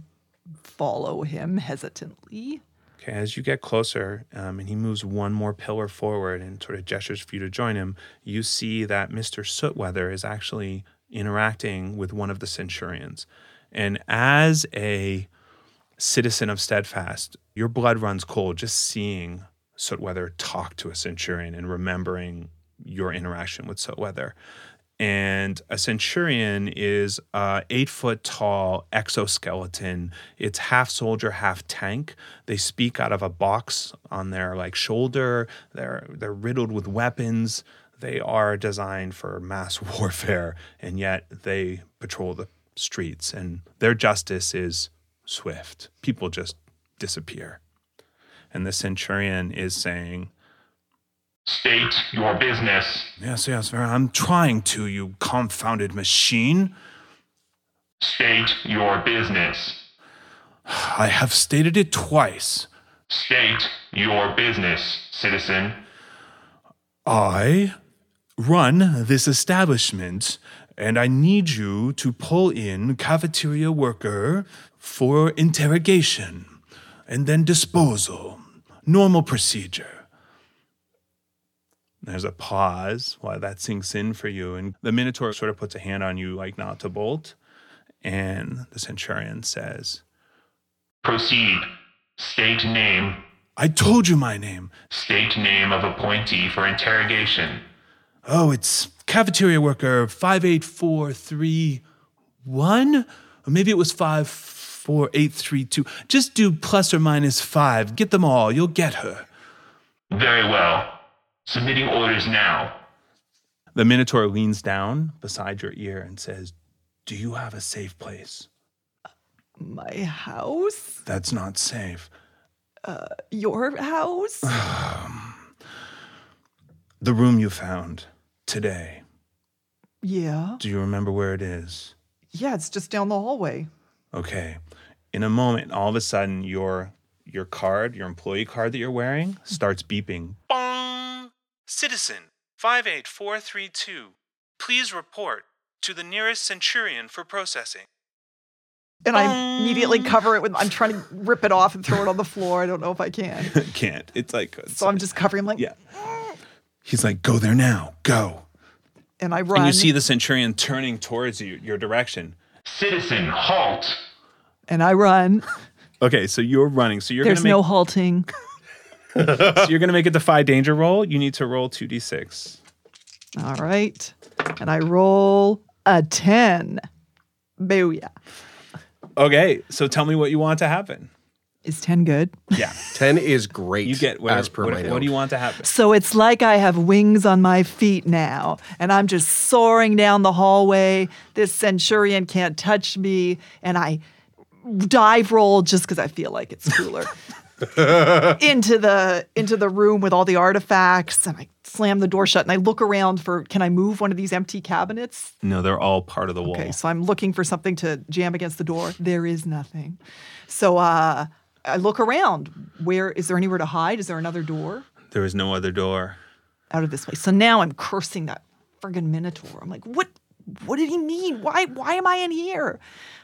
follow him [laughs] hesitantly. Okay, as you get closer um, and he moves one more pillar forward and sort of gestures for you to join him, you see that Mr. Sootweather is actually interacting with one of the centurions. And as a citizen of Steadfast, your blood runs cold just seeing Sootweather talk to a centurion and remembering your interaction with Sootweather. And a centurion is a eight foot tall exoskeleton. It's half soldier, half tank. They speak out of a box on their like shoulder. They're they're riddled with weapons. They are designed for mass [laughs] warfare, and yet they patrol the streets. And their justice is swift. People just disappear. And the centurion is saying, State your business. Yes, yes, I'm trying to, you confounded machine. State your business. I have stated it twice. State your business, citizen. I run this establishment, and I need you to pull in cafeteria worker for interrogation and then disposal. Normal procedure. There's a pause while that sinks in for you, and the Minotaur sort of puts a hand on you, like not to bolt. And the Centurion says, Proceed. State name. I told you my name. State name of appointee for interrogation. Oh, it's cafeteria worker 58431? Or maybe it was 54832. Just do plus or minus five. Get them all. You'll get her. Very well. Submitting orders now. The Minotaur leans down beside your ear and says, Do you have a safe place? My house? That's not safe. Uh, your house? [sighs] The room you found today. yeah. Do you remember where it is? Yeah, it's just down the hallway. Okay. In a moment, all of a sudden, your your card, your employee card that you're wearing, starts beeping. Bong! Citizen 58432. Please report to the nearest centurion for processing. And I immediately cover it with, I'm trying to rip it off and throw it on the floor. I don't know if I can. [laughs] Can't. It's like So I'm just covering, like, yeah. He's like, "Go there now. Go." and I run. And you see the centurion turning towards you, your direction. Citizen, halt. and I run. Okay, so you're running. So you're There's gonna make no halting. [laughs] so you're gonna make a defy danger roll. You need to roll two d six. All right. And I roll a 10. Booyah. Okay, so tell me what you want to happen. Is 10 good? Yeah, 10 is great. you get whatever, as per what, my what do you want to happen? So it's like I have wings on my feet now, and I'm just soaring down the hallway. This centurion can't touch me, and I dive roll just because I feel like it's cooler [laughs] into the into the room with all the artifacts, and I slam the door shut. And I look around for can I move one of these empty cabinets? No, they're all part of the wall. Okay, so I'm looking for something to jam against the door. There is nothing. So uh, I look around. Where is there anywhere to hide? Is there another door? There is no other door. out of this place. So now I'm cursing that friggin' Minotaur. I'm like, what? What did he mean? Why? Why am I in here?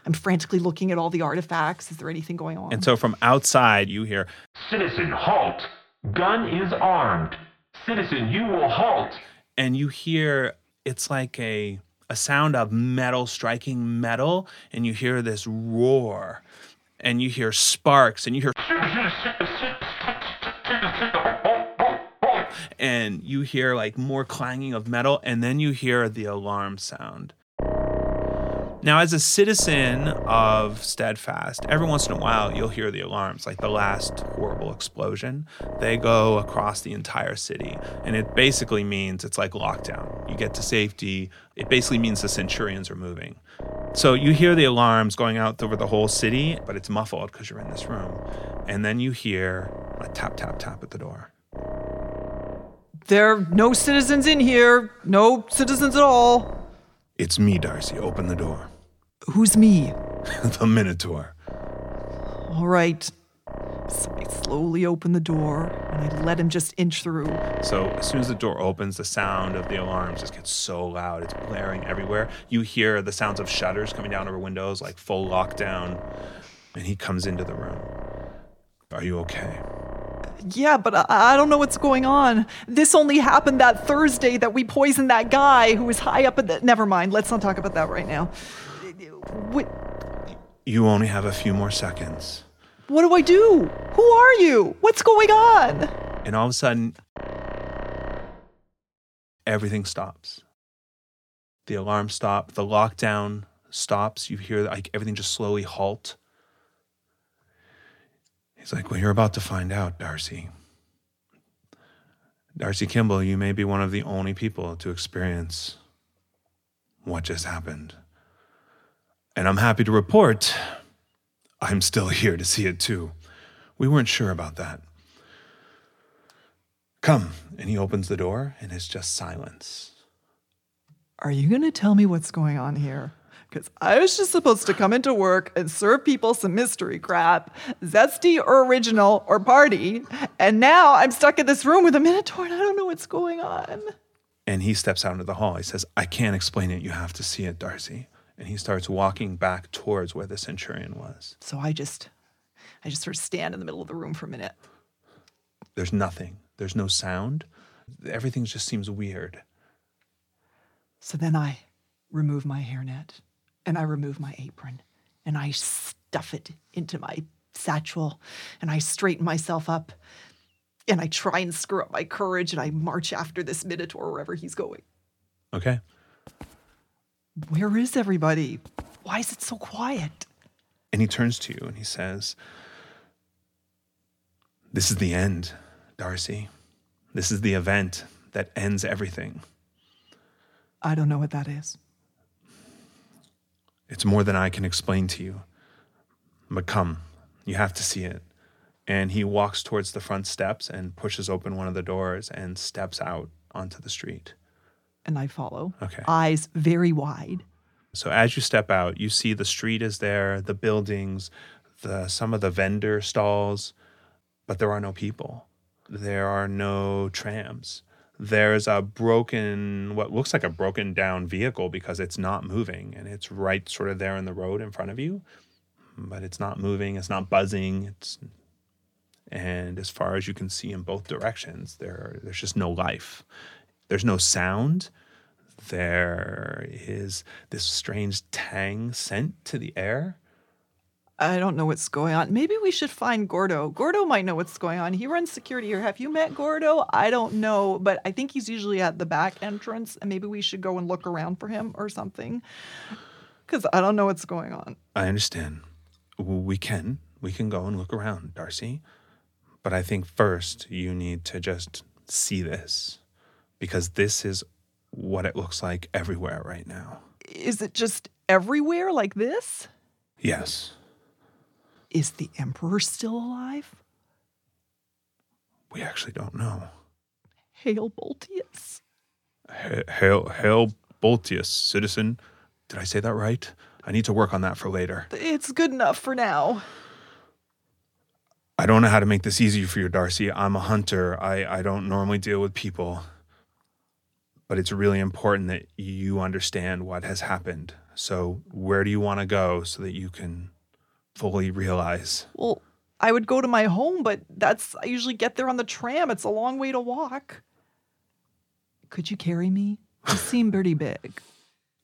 I'm frantically looking at all the artifacts. Is there anything going on? And so from outside, you hear, Citizen, halt. Gun is armed. Citizen, you will halt. and you hear it's like a a sound of metal striking metal, and you hear this roar, and you hear sparks, and you hear, and you hear like more clanging of metal, and then you hear the alarm sound. Now, as a citizen of Steadfast, every once in a while you'll hear the alarms, like the last horrible explosion. They go across the entire city, and it basically means it's like lockdown. You get to safety. It basically means the Centurions are moving. So you hear the alarms going out over the whole city, but it's muffled because you're in this room. And then you hear a tap, tap, tap at the door. there are no citizens in here. No citizens at all. It's me, Darcy. Open the door. Who's me? [laughs] the Minotaur. All right. So I slowly open the door and I let him just inch through. So as soon as the door opens, the sound of the alarms just gets so loud. It's blaring everywhere. You hear the sounds of shutters coming down over windows, like full lockdown. And he comes into the room. Are you okay? Yeah, but I, I don't know what's going on. This only happened that Thursday that we poisoned that guy who was high up at the. Never mind. Let's not talk about that right now. What, You only have a few more seconds. what do I do? Who are you? What's going on? And all of a sudden, everything stops. The alarm stops, the lockdown stops. You hear like everything just slowly halt. He's like, Well, you're about to find out, Darcy. Darcy Kimball, you may be one of the only people to experience what just happened. And I'm happy to report I'm still [laughs] here to see it too. We weren't sure about that. Come. And he opens the door, and it's just silence. Are you going to tell me what's going on here? Because I was just supposed to come into work and serve people some mystery crap, zesty or original or party. And now I'm stuck in this room with a Minotaur and I don't know what's going on. And he steps out into the hall. He says, I can't explain it. You have to see it, Darcy. And he starts walking back towards where the centurion was. So I just, I just sort of stand in the middle of the room for a minute. There's nothing, there's no sound. Everything just seems weird. So then I remove my hairnet and I remove my apron and I stuff it into my satchel and I straighten myself up and I try and screw up my courage and I march after this Minotaur wherever he's going. Okay. Where is everybody? Why is it so quiet? And he turns to you and he says, This is the end, Darcy. This is the event that ends everything. I don't know what that is. It's more than I can explain to you. But come, you have to see it. And he walks towards the front steps and pushes open one of the doors and steps out onto the street. And I follow. Okay. Eyes very wide. So as you step out, you see the street is there, the buildings, the some of the vendor stalls, but there are no people. There are no trams. There's a broken what looks like a broken down vehicle because it's not moving and it's right sort of there in the road in front of you. But it's not moving, it's not buzzing, it's and as far as you can see in both directions, there there's just no life. There's no sound there is this strange tang scent to the air. I don't know what's going on. Maybe we should find Gordo. Gordo might know what's going on. He runs security here. Have you met Gordo? I don't know, but I think he's usually at the back entrance, and maybe we should go and look around for him or something. Because I don't know what's going on. I understand. We can. We can go and look around, Darcy. But I think first you need to just see this because this is what it looks like everywhere right now. Is it just everywhere like this? Yes. Is the Emperor still alive? We actually don't know. Hail Boltius. Ha- Hail, hail, Boltius, citizen. Did I say that right? I need to work on that for later. It's good enough for now. I don't know how to make this easier for you, Darcy. I'm a hunter. I, I don't normally deal with people. But it's really important that you understand what has happened. So, where do you want to go so that you can fully realize? Well, I would go to my home, but that's I usually get there on the tram. It's a long way to walk. Could you carry me? You seem pretty big.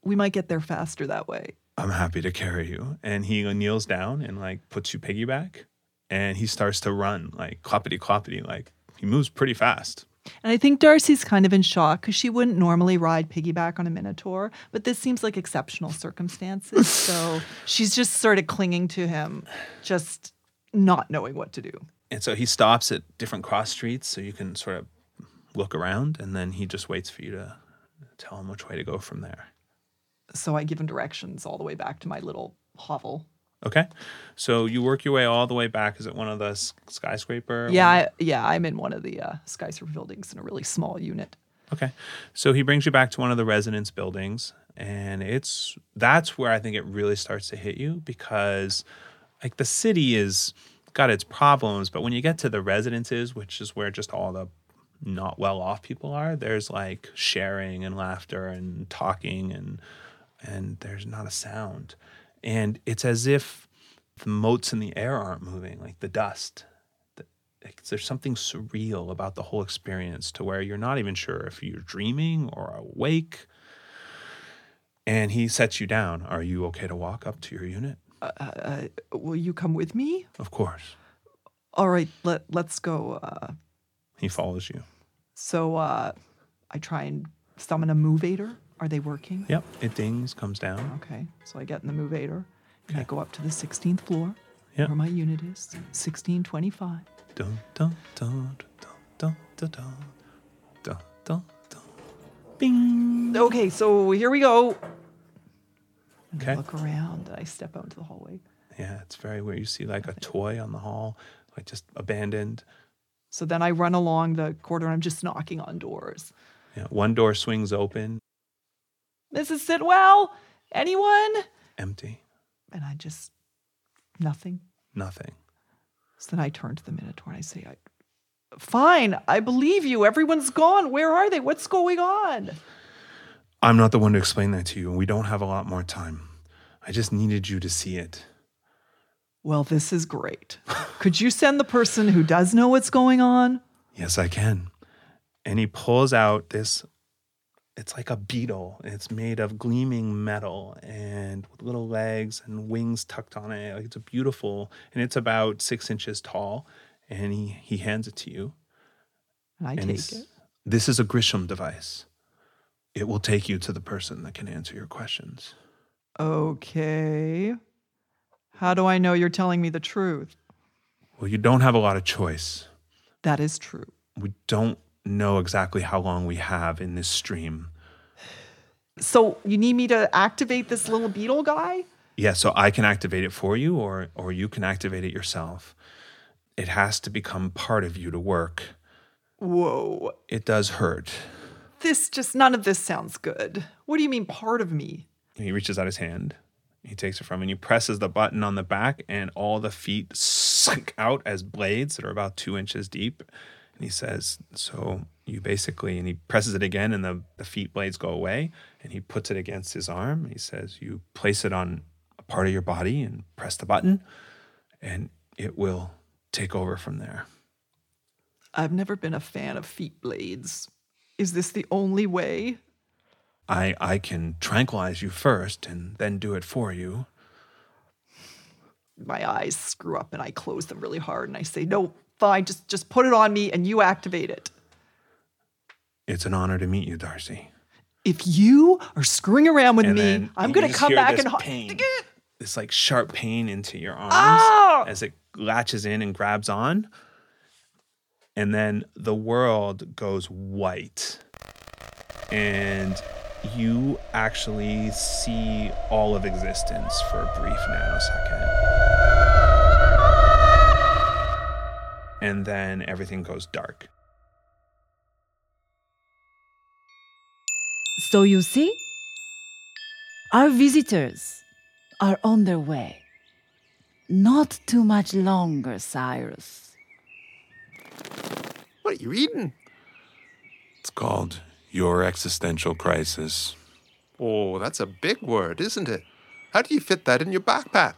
We might get there faster that way. I'm happy to carry you. And he kneels down and like puts you piggyback and he starts to run like cloppity cloppity. Like he moves pretty fast. And I think Darcy's kind of in shock because she wouldn't normally ride piggyback on a Minotaur, but this seems like exceptional circumstances. [sighs] so she's just sort of clinging to him, just not knowing what to do. And so he stops at different cross streets so you can sort of look around and then he just waits for you to tell him which way to go from there. So I give him directions all the way back to my little hovel. Okay. So you work your way all the way back. Is it one of the skyscraper? Yeah, I, yeah, I'm in one of the uh, skyscraper buildings in a really small unit. Okay. So he brings you back to one of the residence buildings and it's that's where I think it really starts to hit you because like the city is got its problems, but when you get to the residences, which is where just all the not well off people are, there's like sharing and laughter and talking and and there's not a sound. And it's as if the motes in the air aren't moving, like the dust. There's something surreal about the whole experience to where you're not even sure if you're dreaming or awake. And he sets you down. Are you okay to walk up to your unit? Uh, will you come with me? Of course. All right, let let's go. Uh, He follows you. so uh, I try and summon a movator. Are they working? Yep. It dings, comes down. Okay, so I get in the movator and I go up to the 16th floor Yep. where my unit is, 1625. Dun, dun, dun, dun, dun, dun, dun, dun, dun, dun. Bing. Okay, so here we go. And I Okay. look around and I step out into the hallway. Yeah, it's very weird. You see like a toy on the hall, like just abandoned. So then I run along the corridor and I'm just knocking on doors. Yeah, one door swings open, Mrs. Sitwell, anyone? empty, And I just, nothing. nothing. So then I turn to the Minotaur and I say, I, Fine, I believe you. Everyone's gone. Where are they? What's going on? I'm not the one to explain that to you, and we don't have a lot more time. I just needed you to see it. Well, this is great. Could you send the person who does know what's going on? Yes, I can. And he pulls out this it's like a beetle. It's made of gleaming metal and with little legs and wings tucked on it. Like it's a beautiful and it's about six inches tall. And he, he hands it to you. And I and take it. This is a Grisham device. It will take you to the person that can answer your questions. Okay. How do I know you're telling me the truth? Well, you don't have a lot of choice. That is true. We don't know exactly how long we have in this stream. So you need me to activate this little beetle guy? Yeah, so I can activate it for you or or you can activate it yourself. It has to become part of you to work. Whoa. It does hurt. This just, none of this sounds good. What do you mean, part of me? He reaches out his hand. He takes it from and he presses the button on the back and all the feet sink out as blades that are about two inches deep. And he says, So you basically, and he presses it again and the, the feet blades go away and he puts it against his arm. He says, You place it on a part of your body and press the button and it will take over from there. I've never been a fan of feet blades. Is this the only way? I, I can tranquilize you first and then do it for you. My eyes screw up and I close them really hard and I say, no, fine, just, just put it on me and you activate it. It's an honor to meet you, Darcy. If you are screwing around with And me, then I'm you going to just come hear back this and. ho- pain. This like sharp pain into your arms Ah! as it latches in and grabs on. And then the world goes white. And you actually see all of existence for a brief nanosecond. And then everything goes dark. So you see, our visitors are on their way. Not too much longer, Cyrus. What are you eating? It's called Your Existential Crisis. Oh, that's a big word, isn't it? How do you fit that in your backpack?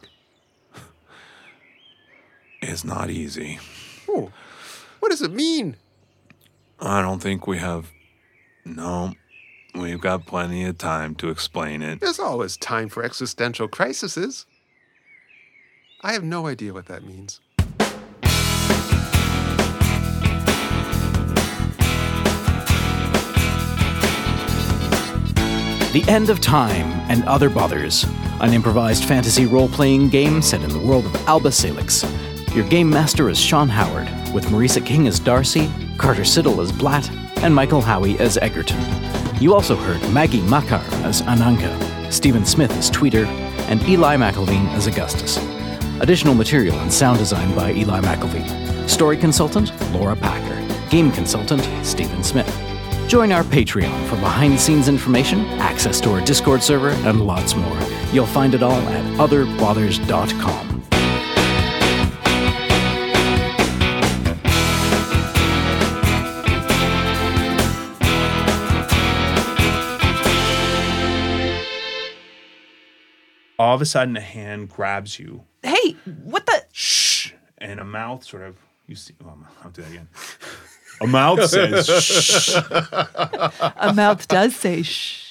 It's not easy. Oh, what does it mean? I don't think we have. No, we've got plenty of time to explain it. There's always time for existential crises. I have no idea what that means. The End of Time and Other Bothers, an improvised fantasy role playing game set in the world of Alba Salix. Your game master is Sean Howard, with Marisa King as Darcy, Carter Siddall as Blatt, and Michael Howie as Egerton. You also heard Maggie Makar as Ananka, Stephen Smith as Tweeter, and Eli McElveen as Augustus. Additional material and sound design by Eli McElveen. Story consultant, Laura Packer. Game consultant, Stephen Smith. Join our Patreon for behind the scenes information, access to our Discord server, and lots more. You'll find it all at otherbothers.com. all of a sudden a hand grabs you. Hey, what the? Shh. And a mouth sort of, you see, oh, I'll do that again. A mouth says, shh. [laughs] A mouth does say shh.